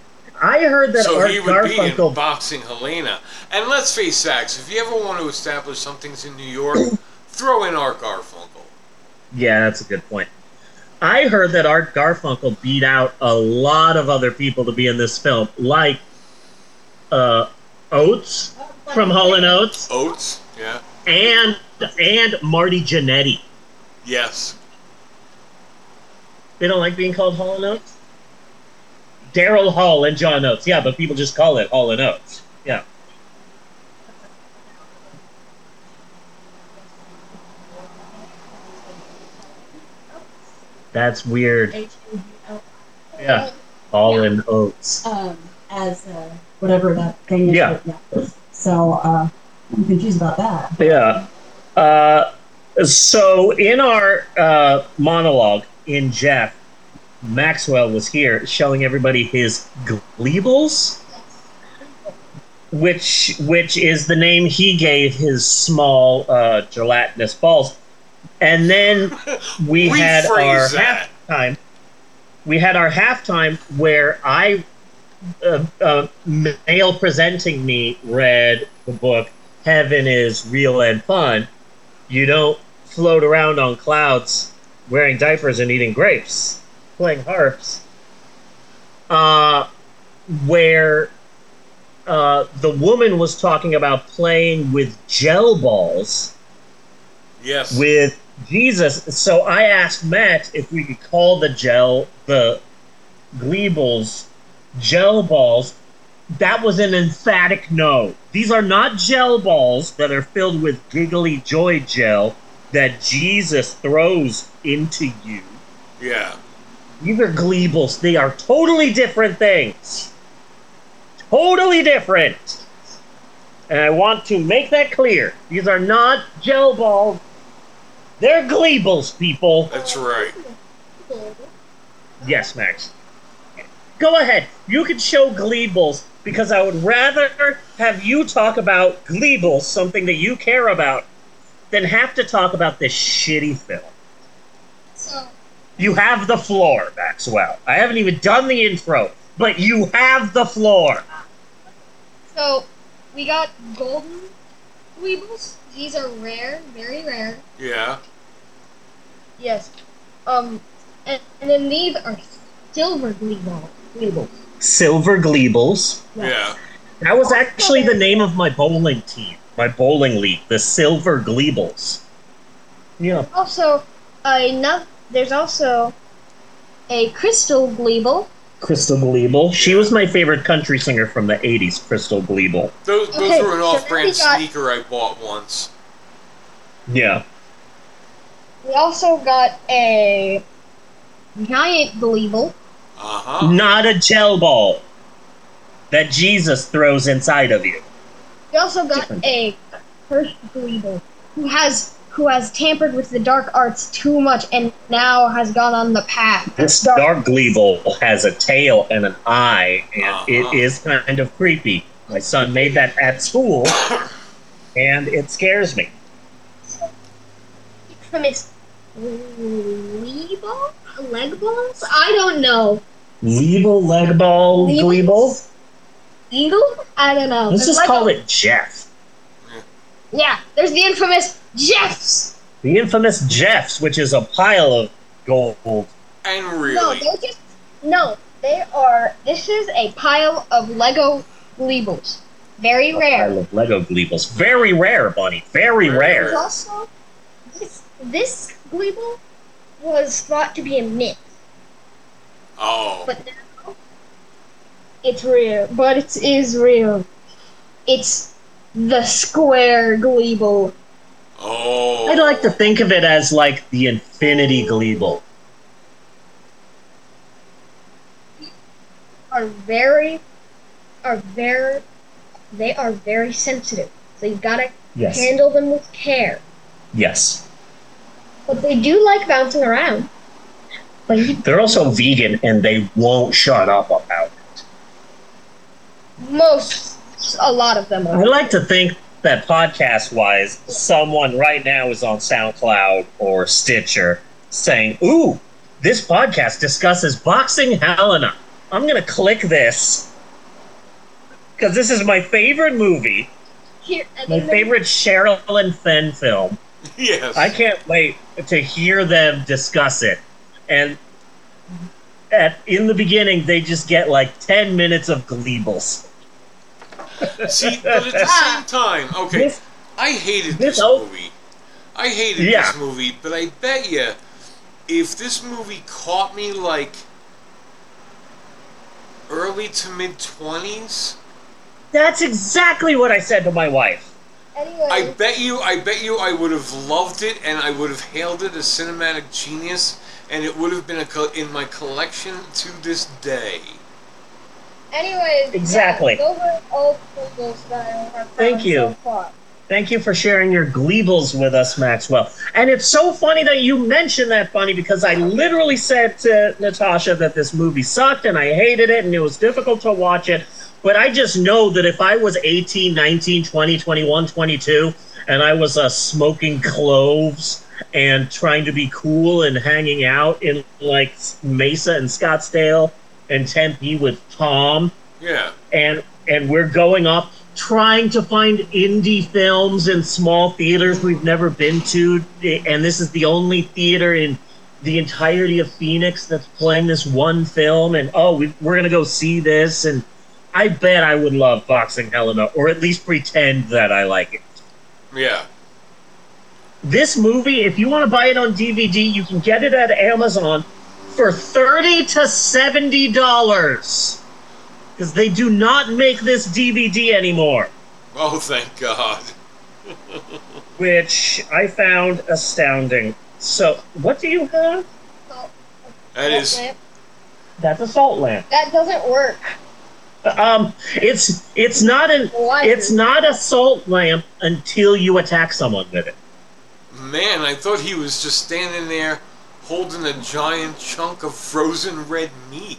I heard that so Art he would be in Garfunkel. Boxing Helena. And let's face facts: if you ever want to establish something's in New York, throw in Art Garfunkel. yeah, that's a good point. I heard that Art Garfunkel beat out a lot of other people to be in this film, like uh, Oates from Hall and Oates Oates, yeah, and and Marty Jannetty. yes. They don't like being called Hall and Oates. Daryl Hall and John Oates. Yeah, but people just call it Hall and Oates. Yeah. That's weird. H-A-U-L. Yeah. Hall and Oates. Um, as uh, whatever that thing is. Yeah. but So uh, I'm confused about that. Yeah. Uh, so in our uh, monologue in Jeff, Maxwell was here showing everybody his Gleebles, which which is the name he gave his small uh, gelatinous balls. And then we had our Rephrase that. halftime. We had our halftime where I, uh, uh, male presenting me, read the book "Heaven is Real and Fun." You don't float around on clouds wearing diapers and eating grapes, playing harps. Uh, where uh, the woman was talking about playing with gel balls Yes. with Jesus. So I asked Matt if we could call the gel the Gleebles gel balls. That was an emphatic no. These are not gel balls that are filled with giggly joy gel that Jesus throws into you. yeah. These are Gleebles. They are totally different things. Totally different. And I want to make that clear. These are not gel balls. They're Gleebles, people. That's right. Yes, Max. Go ahead. You can show Gleebles because I would rather have you talk about Gleebles, something that you care about, than have to talk about this shitty film. So, You have the floor, Maxwell. I haven't even done the intro, but you have the floor. so we got golden weebles. These are rare, very rare. Yeah. Yes. Um, and, and then these are silver gleebles. Gleebles. Silver Gleebles. Yeah. That was actually the name of my bowling team, my bowling league, the Silver Gleebles. Yeah. Also, uh, enough. There's also a crystal gleeble. Crystal Gleeble. She was my favorite country singer from the 80s, Crystal Gleeble. Those, those Okay, were an off-brand then we got- sneaker I bought once. Yeah. We also got a giant gleeble. Uh huh. Not a gel ball that Jesus throws inside of you. We also got Different. a cursed gleeble who has who has tampered with the dark arts too much and now has gone on the path. This dark Gleeble has a tail and an eye, and Uh-huh. it is kind of creepy. My son made that at school, and it scares me. Miss leg balls? Leg balls? I don't know. Gleeble, leg ball, Gleeble? Eagle? I don't know. Let's There's just like call a- it Jeff. Yeah, there's the infamous Jeffs. The infamous Jeffs, which is a pile of gold. And really. No, they're just no. They are. This is a pile of Lego Gleebles. Very A rare. pile of Lego Gleebles. Very rare, Bunny. Very rare. also this this Gleeble was thought to be a myth, oh, but now it's real. But it is real. It's the square Gleeble. oh. I'd like to think of it as like the Infinity Gleeble. Are very, are very, they are very sensitive. So you've gotta Yes. handle them with care. Yes. But they do like bouncing around. But They're also vegan and they won't shut up about it. most, a lot of them are. I like to think that podcast wise, someone right now is on SoundCloud or Stitcher saying, Ooh, this podcast discusses boxing Helena. I'm going to click this because this is my favorite movie, Here, my then- favorite Sherilyn Fenn film. yes. I can't wait to hear them discuss it. And at in the beginning, they just get like ten minutes of gleebles. See, but at the ah! same time, okay, This- I hated this this movie. I hated Yeah. this movie, but I bet you, if this movie caught me like early to mid twenties, That's exactly what I said to my wife. Anyway, I bet you, I bet you, I would have loved it, and I would have hailed it as cinematic genius, and it would have been a co- in my collection to this day. anyways, Exactly. Yeah, those are all Gleebles that I have found Thank you. So far. Thank you for sharing your gleebles with us, Maxwell. And it's so funny that you mentioned that, Bunny, because I literally said to Natasha that this movie sucked and I hated it and it was difficult to watch it. But I just know that if I was 18, 19, 20, 21, 22, and I was uh, smoking cloves and trying to be cool and hanging out in like Mesa and Scottsdale and Tempe with Tom, Yeah. and and we're going up trying to find indie films in small theaters we've never been to. And this is the only theater in the entirety of phoenix that's playing this one film. And oh we, we're gonna go see this. And i bet i would love boxing helena or at least pretend that i like it Yeah. this movie if you want to buy it on dvd you can get it at amazon for 30 to 70 dollars because they do not make this dvd anymore Oh, thank God. which i found astounding so what do you have That is. Lamp. that's a salt lamp That doesn't work. Um it's it's not an it's not a salt lamp until you attack someone with it Man, I thought he was just standing there holding a giant chunk of frozen red meat.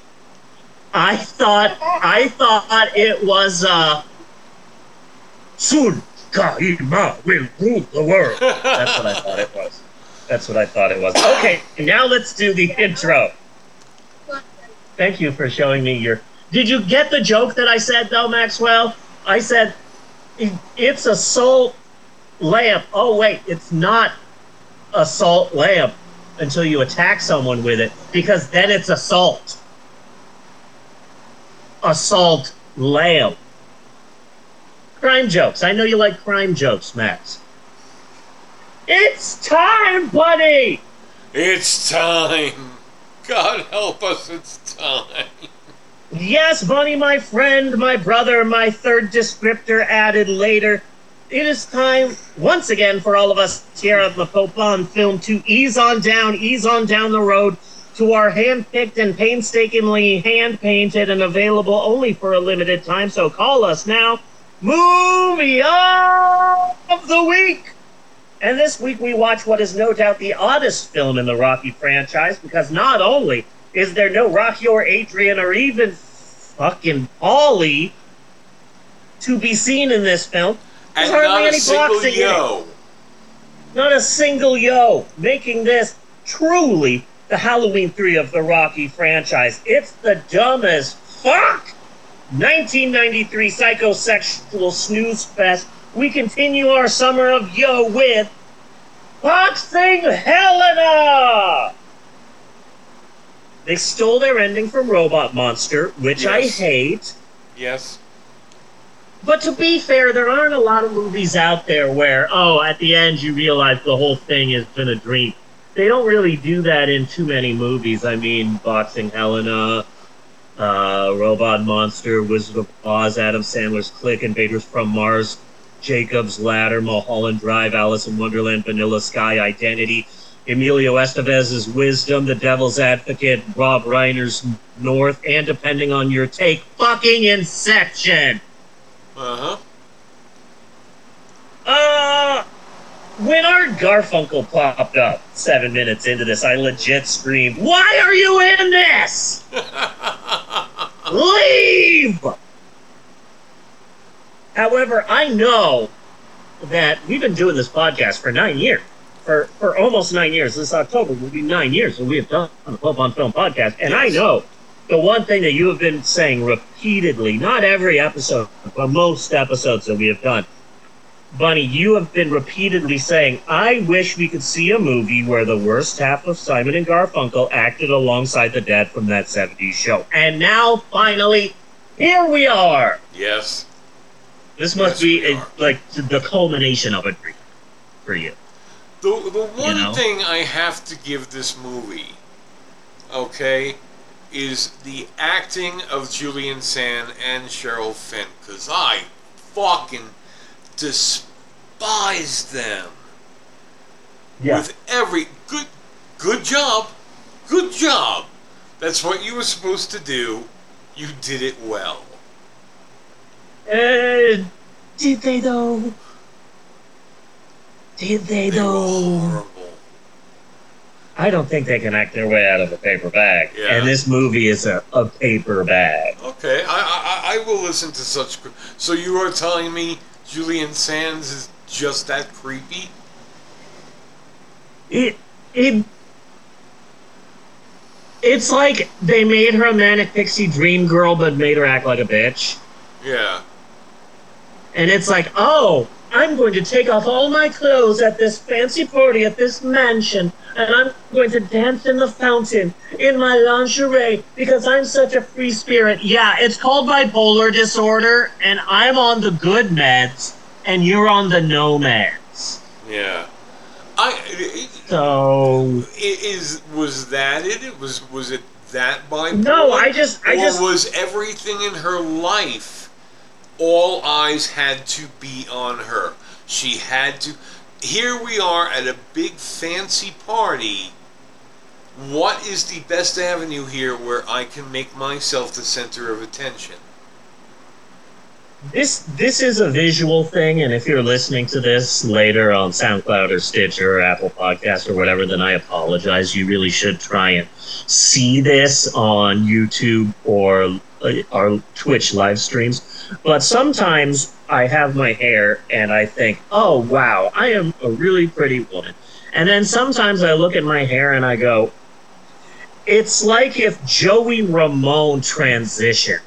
I thought I thought it was uh soon Kaima will rule the world. That's what I thought it was. That's what I thought it was. Okay, now let's do the intro. Thank you for showing me your Did you get the joke that I said though, Maxwell? I said it's a salt lamp. Oh wait, it's not a salt lamp until you attack someone with it because then it's assault assault lamp. Crime jokes. I know you like crime jokes, Max. It's time, buddy! It's time. God help us, it's time. Yes, Bunny, my friend, my brother, my third descriptor added later. It is time, once again, for all of us here at the Pope on Film to ease on down, ease on down the road to our hand-picked and painstakingly hand-painted and available only for a limited time. So call us now, Movie of the Week! And this week we watch what is no doubt the oddest film in the Rocky franchise because not only is there no Rocky or Adrian or even fucking Paulie to be seen in this film, And There's hardly not a any single boxing in it. yo. not a single yo, making this truly the Halloween 3 of the Rocky franchise. It's the dumb as fuck 1993 psychosexual snooze fest we continue our summer of yo with Boxing Helena. They stole their ending from Robot Monster, which I hate. Yes. But to be fair, there aren't a lot of movies out there where, oh, at the end you realize the whole thing has been a dream. They don't really do that in too many movies. I mean, Boxing Helena, uh, Robot Monster, Wizard of Oz, Adam Sandler's Click, Invaders from Mars, Jacob's Ladder, Mulholland Drive, Alice in Wonderland, Vanilla Sky, Identity, Emilio Estevez's Wisdom, The Devil's Advocate, Rob Reiner's North, and depending on your take, fucking Inception. Uh huh. Uh, when Art Garfunkel popped up seven minutes into this, I legit screamed, Why are you in this? Leave! However, I know that we've been doing this podcast for nine years. For, for almost nine years. This October will be nine years that we have done the Pope on Film podcast. And I know the one thing that you have been saying repeatedly, not every episode, but most episodes that we have done, Bunny, you have been repeatedly saying, I wish we could see a movie where the worst half of Simon and Garfunkel acted alongside the dad from that 70s show. And now, finally, here we are. Yes. This must Yes, be a, like the culmination of a dream for you. The, the one know? thing I have to give this movie, okay, is the acting of Julian Sand and Sherilyn Fenn. Because I fucking despise them. Yeah. With every good, good job, good job. That's what you were supposed to do. You did it well. And did they though? Did they They were though? horrible. I don't think they can act their way out of a paper bag. Yeah. And this movie is a, a paper bag. Okay, I, I I will listen to such. cr- So you are telling me Julian Sands is just that creepy? It it it's like they made her a manic pixie dream girl, but made her act like a bitch. Yeah. And it's like, oh, I'm going to take off all my clothes at this fancy party at this mansion, and I'm going to dance in the fountain in my lingerie because I'm such a free spirit. Yeah, it's called bipolar disorder, and I'm on the good meds, and you're on the no meds. Yeah. I it, So is was that it? It was was it that bipolar? No, I just- I or just- was everything in her life. All eyes had to be on her. She had to. Here we are at a big fancy party. What is the best avenue here where I can make myself the center of attention? This this is a visual thing, and if you're listening to this later on SoundCloud or Stitcher or Apple Podcast or whatever, then I apologize. You really should try and see this on YouTube or uh, our Twitch live streams. But sometimes I have my hair and I think, oh wow, I am a really pretty woman. And then sometimes I look at my hair and I go, it's like if Joey Ramone transitioned.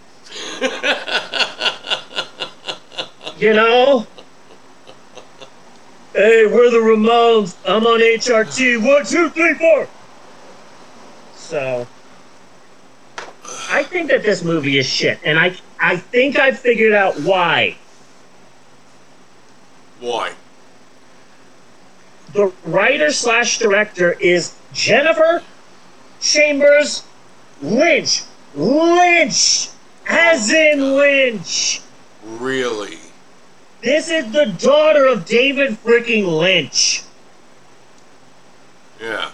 You know? Hey, we're the Ramones. I'm on HRT. One, two, three, four. So, I think that this movie is shit, and I I think I've figured out why. Why? The writer slash director is Jennifer Chambers Lynch. Lynch, as in Lynch. Really? This is the daughter of David freaking Lynch. Yeah.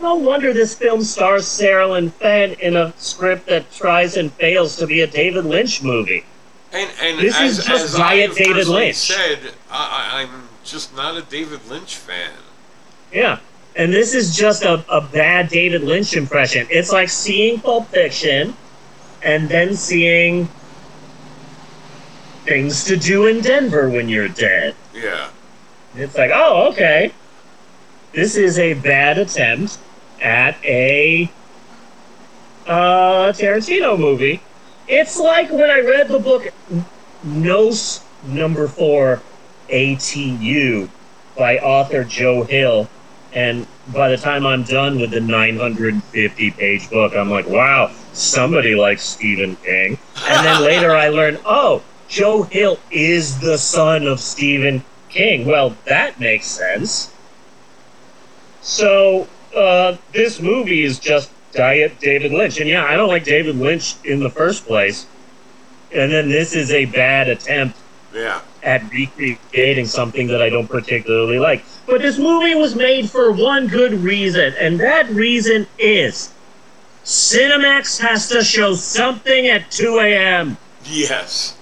No wonder this film stars Sherilyn Fenn in a script that tries and fails to be a David Lynch movie. And and This as, is just as via I have David Lynch. said, I, I, I'm just not a David Lynch fan. Yeah. And this is just a, a bad David Lynch impression. It's like seeing Pulp Fiction and then seeing things to do in Denver when you're dead. Yeah. It's like, oh, okay. This is a bad attempt at a uh, Tarantino movie. It's like when I read the book Nos number four ATU by author Joe Hill. And by the time I'm done with the 950 page book, I'm like, wow, somebody likes Stephen King. And then later I learn, oh, Joe Hill is the son of Stephen King. Well, that makes sense. So, uh, this movie is just diet David Lynch. And yeah, I don't like David Lynch in the first place. And then this is a bad attempt Yeah. at recreating something that I don't particularly like. But this movie was made for one good reason, and that reason is Cinemax has to show something at 2 a.m., Yes.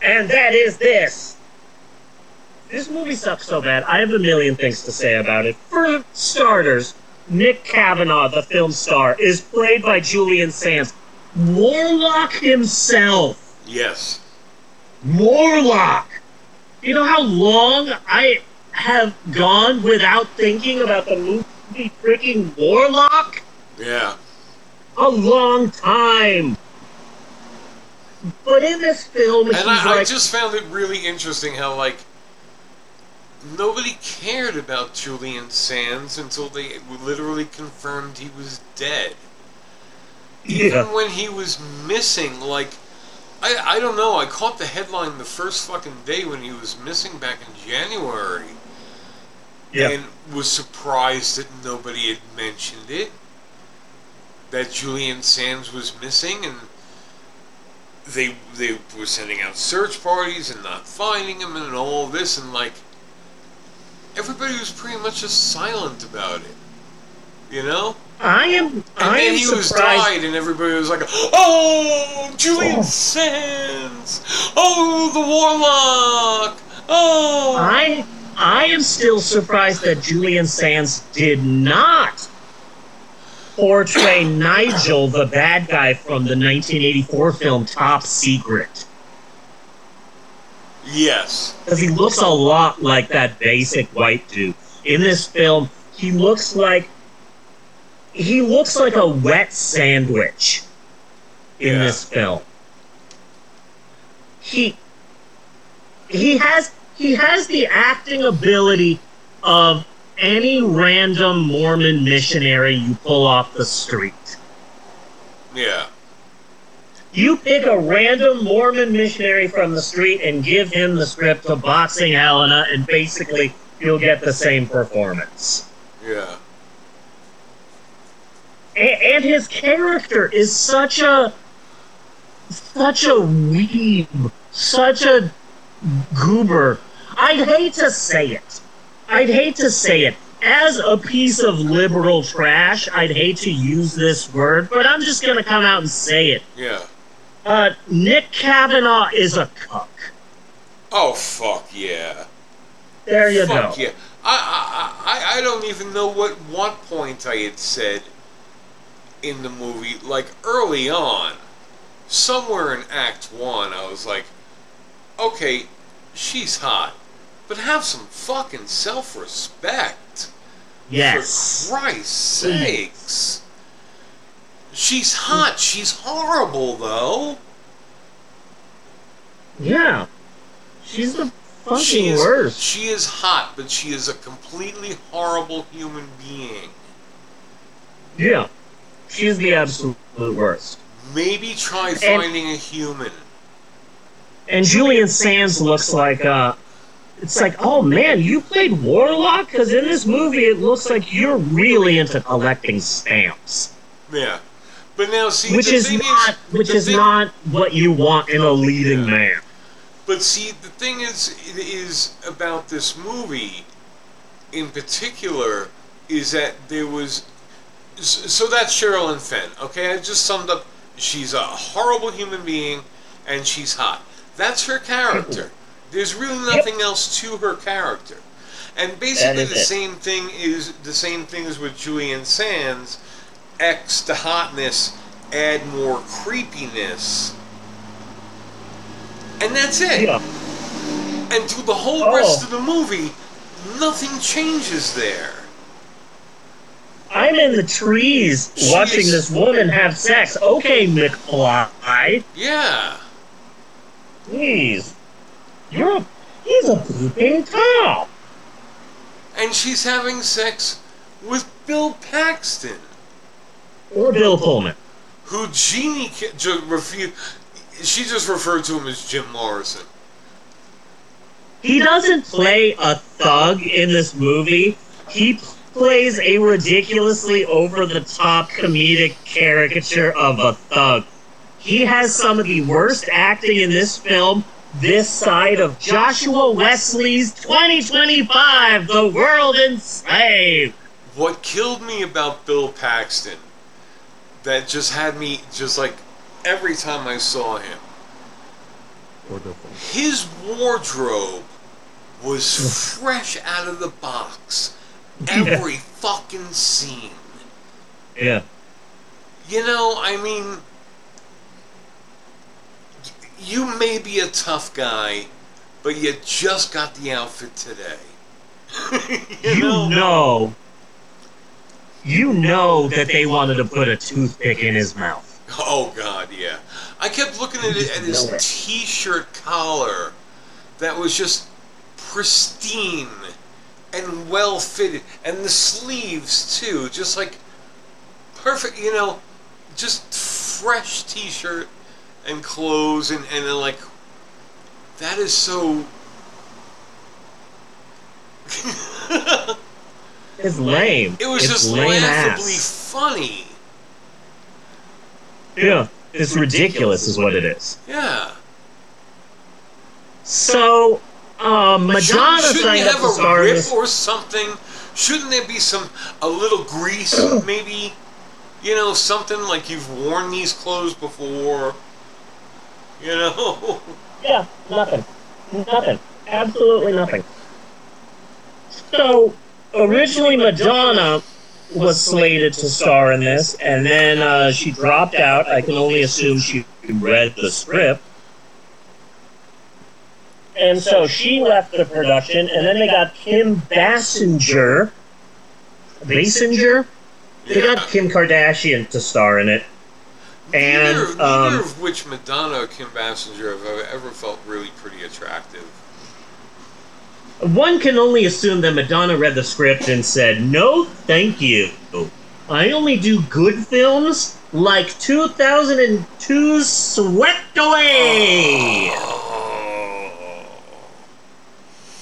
and that is this. This movie sucks so bad. I have a million things to say about it. For starters, Nick Cavanaugh, the film star, is played by Julian Sands. Warlock himself. Yes. Morlock. You know how long I have gone without thinking about the movie freaking Warlock? Yeah. A long time. But in this film, And I, I like, just found it really interesting how, like, nobody cared about Julian Sands until they literally confirmed he was dead. Even yeah, when he was missing, like, I, I don't know, I caught the headline the first fucking day when he was missing back in January. yeah, And was surprised that nobody had mentioned it. That Julian Sands was missing and they they were sending out search parties and not finding him and all this and like everybody was pretty much just silent about it. You know? I am. And I then am he was surprised. died and everybody was like, Oh Julian Oh. Sands Oh the Warlock Oh I I am still surprised that Julian Sands did not portray Nigel, the bad guy from the 1984 film Top Secret. Yes. because he looks a lot like that basic white dude. In this film, he looks like he looks like a wet sandwich in Yeah. this film. He he has he has the acting ability of any random Mormon missionary you pull off the street. Yeah. You pick a random Mormon missionary from the street and give him the script to Boxing Helena, and basically you'll get the same performance. Yeah. And, and his character is such a such a weeb, such a goober. I'd hate to say it. I'd hate to say it. As a piece of liberal trash, I'd hate to use this word, but I'm just gonna come out and say it. Yeah. Uh, Nick Cavanaugh is a cuck. Oh fuck yeah. There you go. Fuck go. yeah. I, I, I, I don't even know what what point I had said in the movie. Like early on, somewhere in Act One, I was like, okay, she's hot, but have some fucking self respect. Yes. For Christ's sakes. She's hot. She's horrible, though. Yeah. She's the fucking She is, worst. she is hot, but she is a completely horrible human being. Yeah. She's the absolute worst. Maybe try finding a human. And Julian Sands looks like, uh, it's like, oh man, you played Warlock? Because in this movie, it looks like you're really into collecting stamps. Yeah. But now, see, Which the is thing not, is, which is thing- not what you want in a leading Yeah. man. But see, the thing is, it is about this movie, in particular, is that there was. So that's Sherilyn Fenn. Okay, I just summed up. She's a horrible human being, and she's hot. That's her character. There's really nothing else to her character. And basically, the it. same thing is the same thing as with Julian Sands. X the hotness, add more creepiness, and that's it. Yeah. And through the whole Oh. rest of the movie, nothing changes there. I'm in the trees watching this woman have sex. Okay, McFly. Yeah. Please. You're a, He's a peeping Tom. And she's having sex with Bill Paxton, Or Bill Pullman. who Jeannie ca- ju- refused. She just referred to him as Jim Morrison. He doesn't play a thug in this movie. He plays a ridiculously over the top comedic caricature of a thug. He has some of the worst acting in this film this side of Joshua Wesley's 2025 The World Enslaved. What killed me about Bill Paxton, that just had me just like every time I saw him, his wardrobe was fresh out of the box. Every fucking scene. Yeah. You know, I mean, you may be a tough guy, but you just got the outfit today. You know, you know that they wanted to put a toothpick in his mouth. Oh God, yeah. I kept looking at it at his it. t-shirt collar, that was just pristine and well fitted, and the sleeves too, just like perfect. You know, just fresh t-shirt and clothes, and and then, like that is so. It's lame. It was it's just lame laughably ass. funny. Yeah, it's ridiculous, is what it is. Yeah. So, um, Madonna Shouldn't you signed up have a star in rip or something? Shouldn't there be some a little grease, maybe? You know, something like you've worn these clothes before. You know. Yeah, nothing. Nothing. Absolutely nothing. So, originally Madonna was slated to star in this, and then uh, she dropped out. I can only assume she read the script. And so she left the production, and then they got Kim Bassinger. Basinger? They got Kim Kardashian to star in it. And, neither, neither um, of which Madonna or Kim Basinger have ever felt really pretty attractive. One can only assume that Madonna read the script and said, No, thank you. I only do good films like 2002's Swept Away.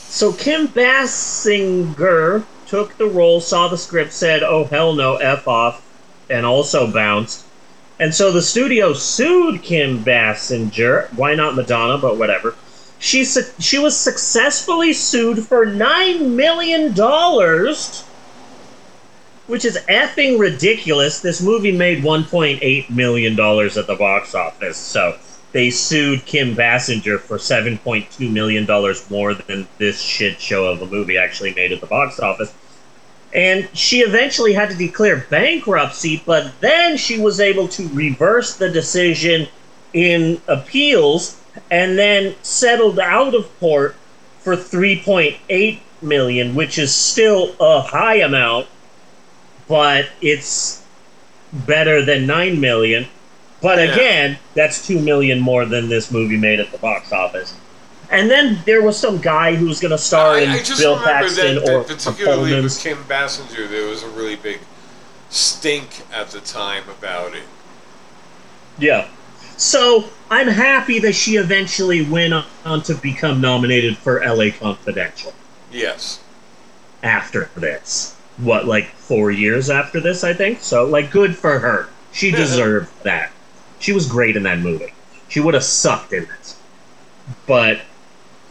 So Kim Basinger took the role, saw the script, said, Oh, hell no, F off, and also bounced. And so the studio sued Kim Basinger. Why not Madonna, but whatever. She, su- she was successfully sued for $9 million, which is effing ridiculous. This movie made $1.8 million at the box office, so they sued Kim Basinger for $7.2 million more than this shit show of a movie actually made at the box office. And she eventually had to declare bankruptcy, but then she was able to reverse the decision in appeals and then settled out of court for 3.8 million, which is still a high amount, but it's better than 9 million. But Yeah. again, that's 2 million more than this movie made at the box office. And then there was some guy who was going to star I, in I Bill Paxton that, or that particularly Pullman's. with Kim Basinger, there was a really big stink at the time about it. Yeah. So I'm happy that she eventually went on to become nominated for LA Confidential Yes. after this. What, like four years after this, I think? So, like, good for her. She deserved that. She was great in that movie. She would have sucked in this. But,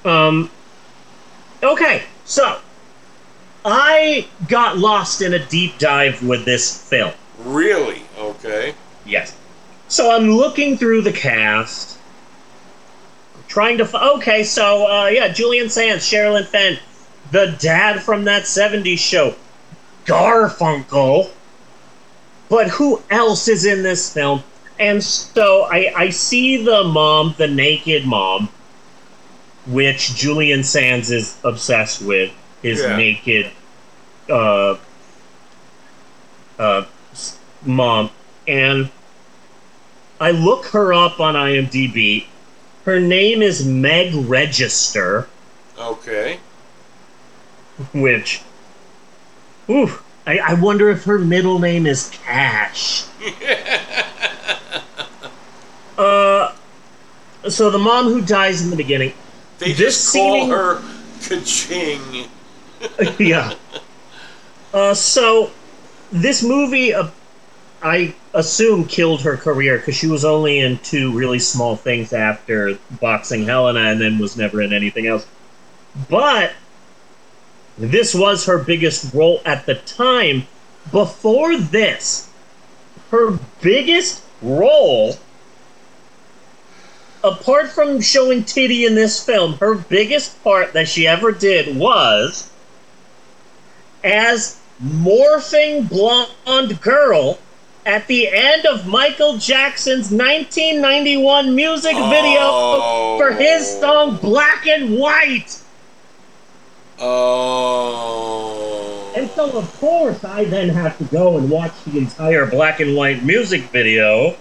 um, okay, so I got lost in a deep dive with this film. Really? Okay. Yes. So I'm looking through the cast, trying to. F- okay, so uh, yeah, Julian Sands, Sherilyn Fenn, the dad from that '70s show, Garfunkel. But who else is in this film? And so I, I see the mom, the naked mom, which Julian Sands is obsessed with, his Yeah. naked uh, uh, mom. And I look her up on IMDb. Her name is Meg Register. Okay. which, ooh, I, I wonder if her middle name is Cash. Uh, so the mom who dies in the beginning, They This just call scene- her Kaching. yeah. Uh, so this movie, uh, I assume, killed her career because she was only in two really small things after boxing Helena, and then was never in anything else. But this was her biggest role at the time. Before this, her biggest role, apart from showing titty in this film, her biggest part that she ever did was as morphing blonde girl at the end of Michael Jackson's 1991 music video Oh. for his song Black and White. Oh. And so, of course, I then have to go and watch the entire black and white music video,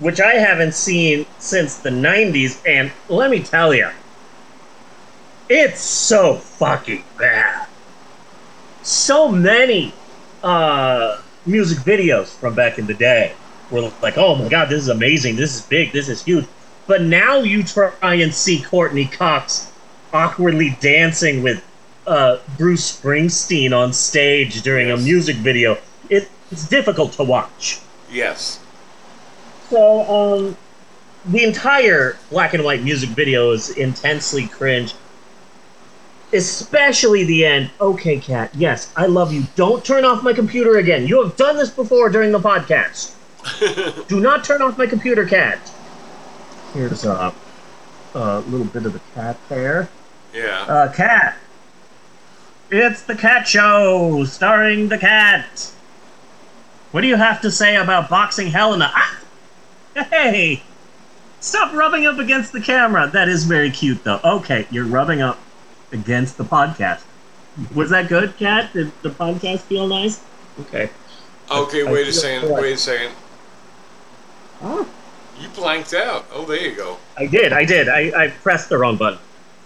which I haven't seen since the 90s. And let me tell you, it's so fucking bad. So many uh, music videos from back in the day were like, oh my god, this is amazing, this is big, this is huge. But now you try and see Courteney Cox awkwardly dancing with uh, Bruce Springsteen on stage during a music video. It, it's difficult to watch. Yes. So, um, the entire black and white music video is intensely cringe. Especially the end. Okay, Cat. yes, I love you. Don't turn off my computer again. You have done this before during the podcast. Do not turn off my computer, Cat. Here's a, a little bit of the cat there. Yeah. Uh, Cat. It's the Cat Show, starring the cat. What do you have to say about boxing Helena? Ah! Hey! Stop rubbing up against the camera. That is very cute, though. Okay, you're rubbing up against the podcast. Was that good, Cat? Did the podcast feel nice? Okay. Okay, I wait feel a second. like- Wait a second. Oh. You blanked out. Oh, there you go. I did, I did. I, I pressed the wrong button.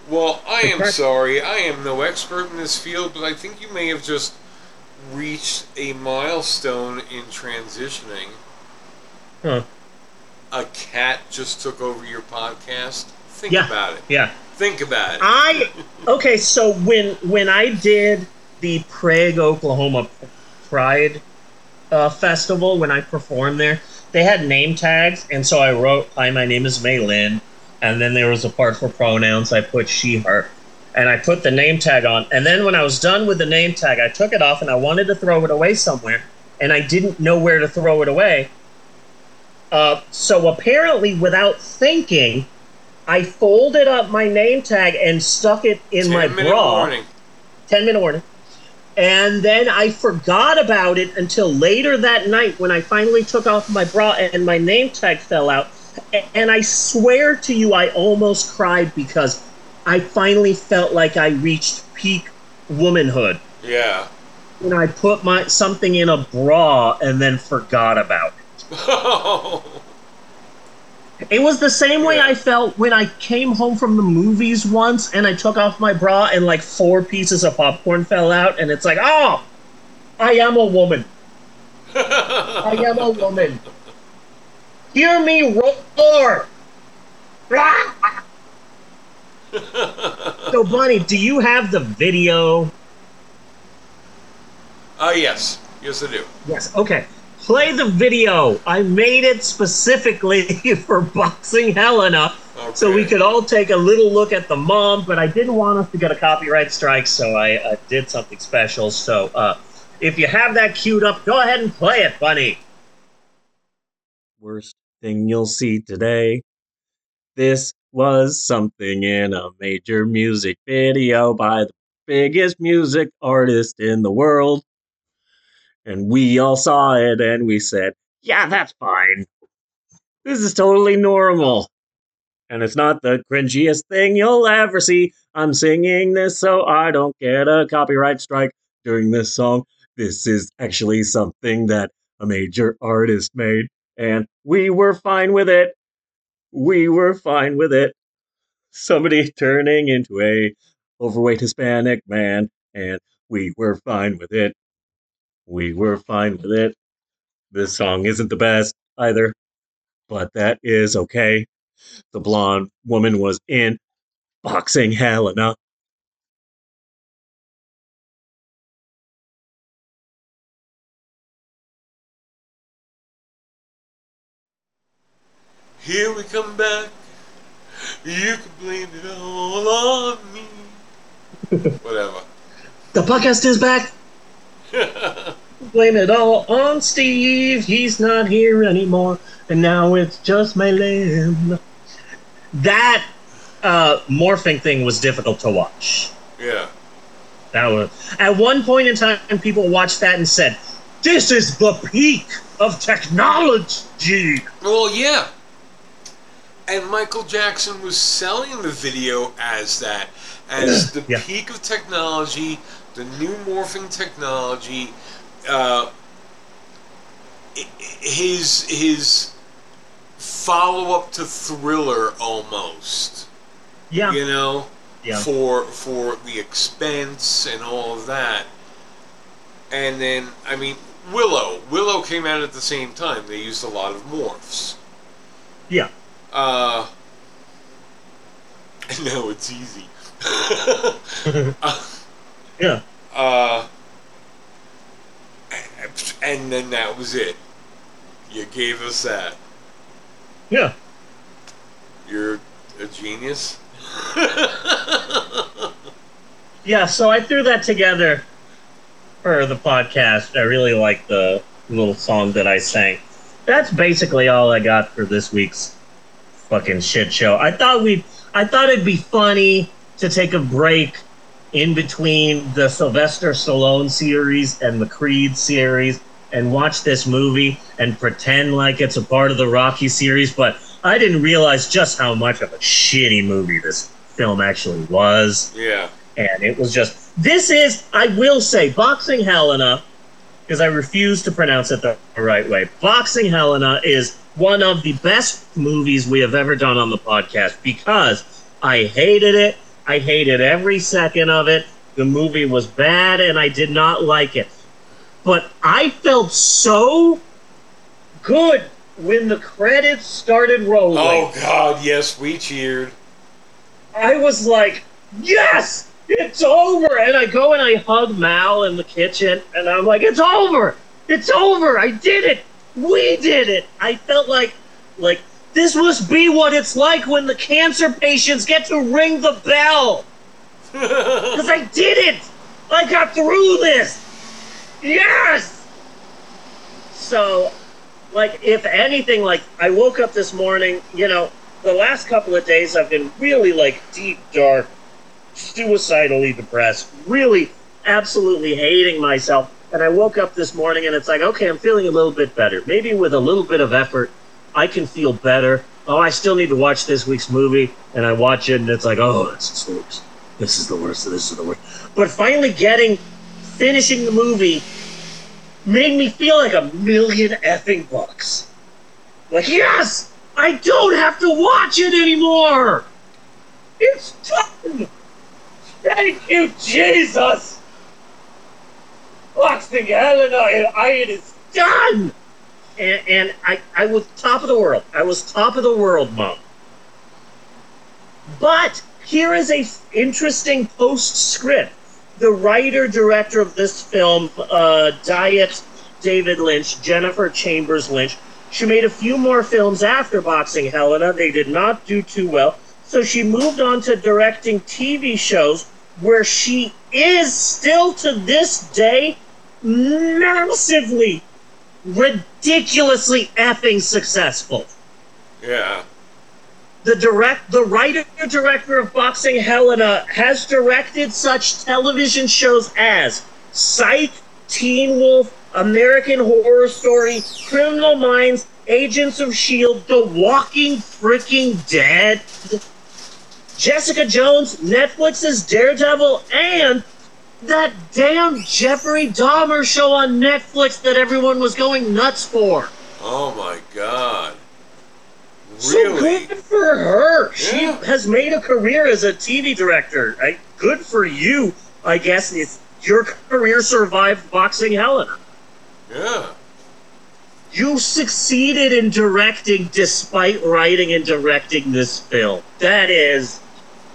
Well, I am sorry. I am no expert in this field, but I think you may have just reached a milestone in transitioning. Huh. A cat just took over your podcast. Think Yeah. about it. Yeah. Think about it. I okay. So when when I did the Prague, Oklahoma Pride uh, festival, when I performed there, they had name tags, and so I wrote, "Hi, my name is Maylin," and then there was a part for pronouns. I put she/her, and I put the name tag on. And then when I was done with the name tag, I took it off, and I wanted to throw it away somewhere, and I didn't know where to throw it away. Uh, so apparently, without thinking, I folded up my name tag and stuck it in my 10 minute bra. warning. 10 minute warning. And then I forgot about it until later that night when I finally took off my bra and my name tag fell out. And I swear to you, I almost cried because I finally felt like I reached peak womanhood Yeah. when I put my something in a bra and then forgot about it. It was the same way I felt when I came home from the movies once and I took off my bra and like four pieces of popcorn fell out and it's like, oh, I am a woman. I am a woman. Hear me roar. so, Bunny, do you have the video? Uh, yes. Yes, I do. Yes. Okay. Play the video. I made it specifically for Boxing Helena, so we could all take a little look at the mom. But I didn't want us to get a copyright strike, so I uh, did something special. So, uh, if you have that queued up, go ahead and play it, Bunny. Worst thing you'll see today. This was something in a major music video by the biggest music artist in the world. And we all saw it and we said, yeah, that's fine. This is totally normal. And it's not the cringiest thing you'll ever see. I'm singing this so I don't get a copyright strike during this song. This is actually something that a major artist made, and we were fine with it. We were fine with it. Somebody turning into a overweight Hispanic man, and we were fine with it. We were fine with it. This song isn't the best either, but that is okay. The blonde woman was in Boxing Helena. Here we come back. You can blame it all on me. Whatever. The podcast is back. Blame it all on Steve. He's not here anymore. And now it's just my limb. That uh, morphing thing was difficult to watch. Yeah. That was at one point in time people watched that and said, This is the peak of technology. Well, yeah. And Michael Jackson was selling the video as that, as the Yeah. peak of technology, the new morphing technology, uh, his his follow up to Thriller almost. Yeah. You know, Yeah. for for the expense and all of that. And then, I mean, Willow. Willow came out at the same time. They used a lot of morphs. Yeah. Uh, no, it's easy. Yeah. Uh, and then that was it. You gave us that. Yeah. You're a genius. Yeah, so I threw that together for the podcast. I really like the little song that I sang. That's basically all I got for this week's fucking shit show. I thought we I thought it'd be funny to take a break in between the Sylvester Stallone series and the Creed series and watch this movie and pretend like it's a part of the Rocky series, but I didn't realize just how much of a shitty movie this film actually was. Yeah. and it was just this is i will say boxing helena because i refuse to pronounce it the right way. Boxing helena is one of the best movies we have ever done on the podcast because i hated it i hated every second of it the movie was bad and i did not like it but i felt so good when the credits started rolling Oh God, yes, we cheered. I was like, yes, it's over. And I go and I hug Mal in the kitchen, and I'm like, it's over. It's over. I did it. We did it. I felt like, like this must be what it's like when the cancer patients get to ring the bell. Because I did it. I got through this. Yes. So, like, if anything, like, I woke up this morning, you know, the last couple of days I've been really, like, deep, dark, suicidally depressed, really, absolutely hating myself. And I woke up this morning and it's like, okay, I'm feeling a little bit better. Maybe with a little bit of effort, I can feel better. Oh, I still need to watch this week's movie. And I watch it and it's like, oh, this is worst. This is the worst. This is the worst. But finally getting, finishing the movie made me feel like a million effing bucks. Like, yes, I don't have to watch it anymore. It's done. Thank you, Jesus. Boxing Helena, I, it is done. And, and I, I was top of the world. I was top of the world, mom. But here is a f- interesting postscript. The writer director of this film, uh, Diet David Lynch, Jennifer Chambers Lynch, she made a few more films after Boxing Helena. They did not do too well. So she moved on to directing TV shows where she is still to this day massively, ridiculously effing successful Yeah. the direct the writer director of boxing helena has directed such television shows as psych teen wolf american horror story criminal minds agents of shield the walking freaking dead jessica jones netflix's daredevil and that damn jeffrey dahmer show on netflix that everyone was going nuts for Oh my God. So Really? good for her. Yeah. She has made a career as a TV director. I, good for you, I guess. It's, your career survived boxing Helena. Yeah. You succeeded in directing despite writing and directing this film. That is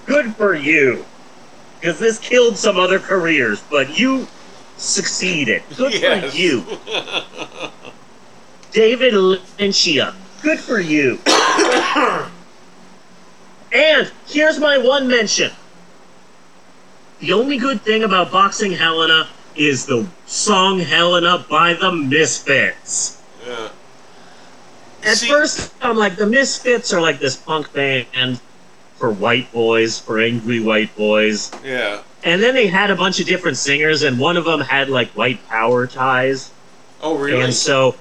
good for you. Because this killed some other careers, but you succeeded. Good Yes. for you. David Lynchia. Good for you. and here's my one mention. The only good thing about Boxing Helena is the song Helena by the Misfits. Yeah. At See- first, I'm like, the Misfits are like this punk band for white boys, for angry white boys. Yeah. And then they had a bunch of different singers, and one of them had like white power ties. Oh, really? And so,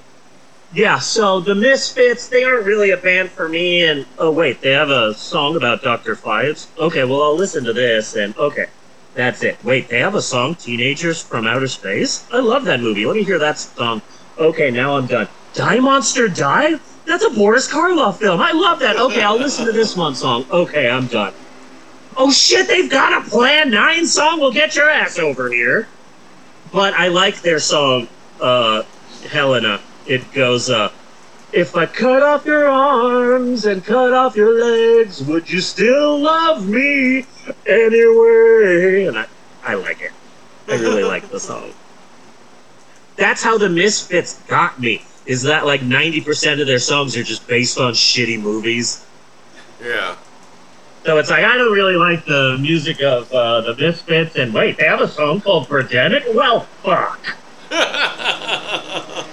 yeah, so the Misfits, they aren't really a band for me. And oh, wait, they have a song about Dr. Phibes? Okay, well, I'll listen to this, and okay, that's it. Wait, they have a song, Teenagers from Outer Space? I love that movie. Let me hear that song. Okay, now I'm done. Die Monster Die? That's a Boris Karloff film. I love that. Okay, I'll listen to this one song. Okay, I'm done. Oh shit, they've got a Plan 9 song? Well, get your ass over here. But I like their song, uh, Helena. It goes, uh, if I cut off your arms and cut off your legs, would you still love me anyway? And I, I like it. I really like the song. That's how the Misfits got me. Is that like 90% of their songs are just based on shitty movies? Yeah. So it's like, I don't really like the music of uh, the Misfits, and wait, they have a song called Pretend It? Well, fuck.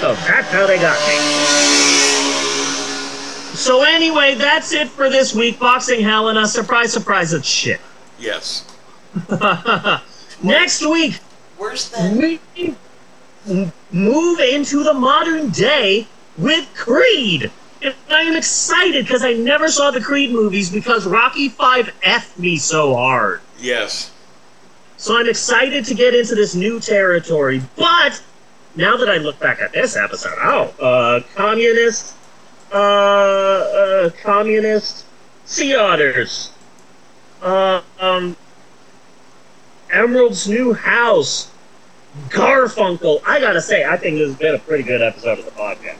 So that's how they got me. So anyway, that's it for this week. Boxing Helena. Surprise, surprise, it's shit. Yes. Next week, Where's that? we m- move into the modern day with Creed. And I am excited because I never saw the Creed movies because Rocky 5 F me so hard. Yes. So I'm excited to get into this new territory. But now that I look back at this episode, oh, uh, communist, uh, uh, communist sea otters, uh, um, Emerald's new house, Garfunkel. I gotta say, I think this has been a pretty good episode of the podcast.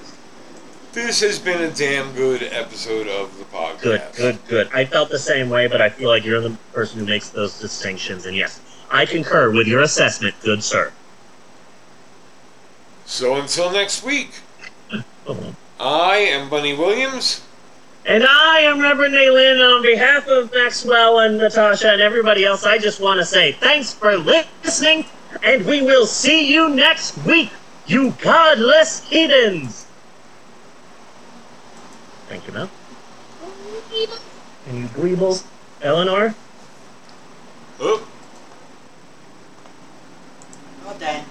This has been a damn good episode of the podcast. Good, good, good. I felt the same way, but I feel like you're the person who makes those distinctions. And yes, I concur with your assessment, good sir. So until next week, Oh. I am Bunny Williams. And I am Reverend Naylin. On behalf of Maxwell and Natasha and everybody else, I just want to say thanks for listening, and we will see you next week, you godless heathens! Thank you, Mel. And you Greebles. Eleanor? Oop. Well.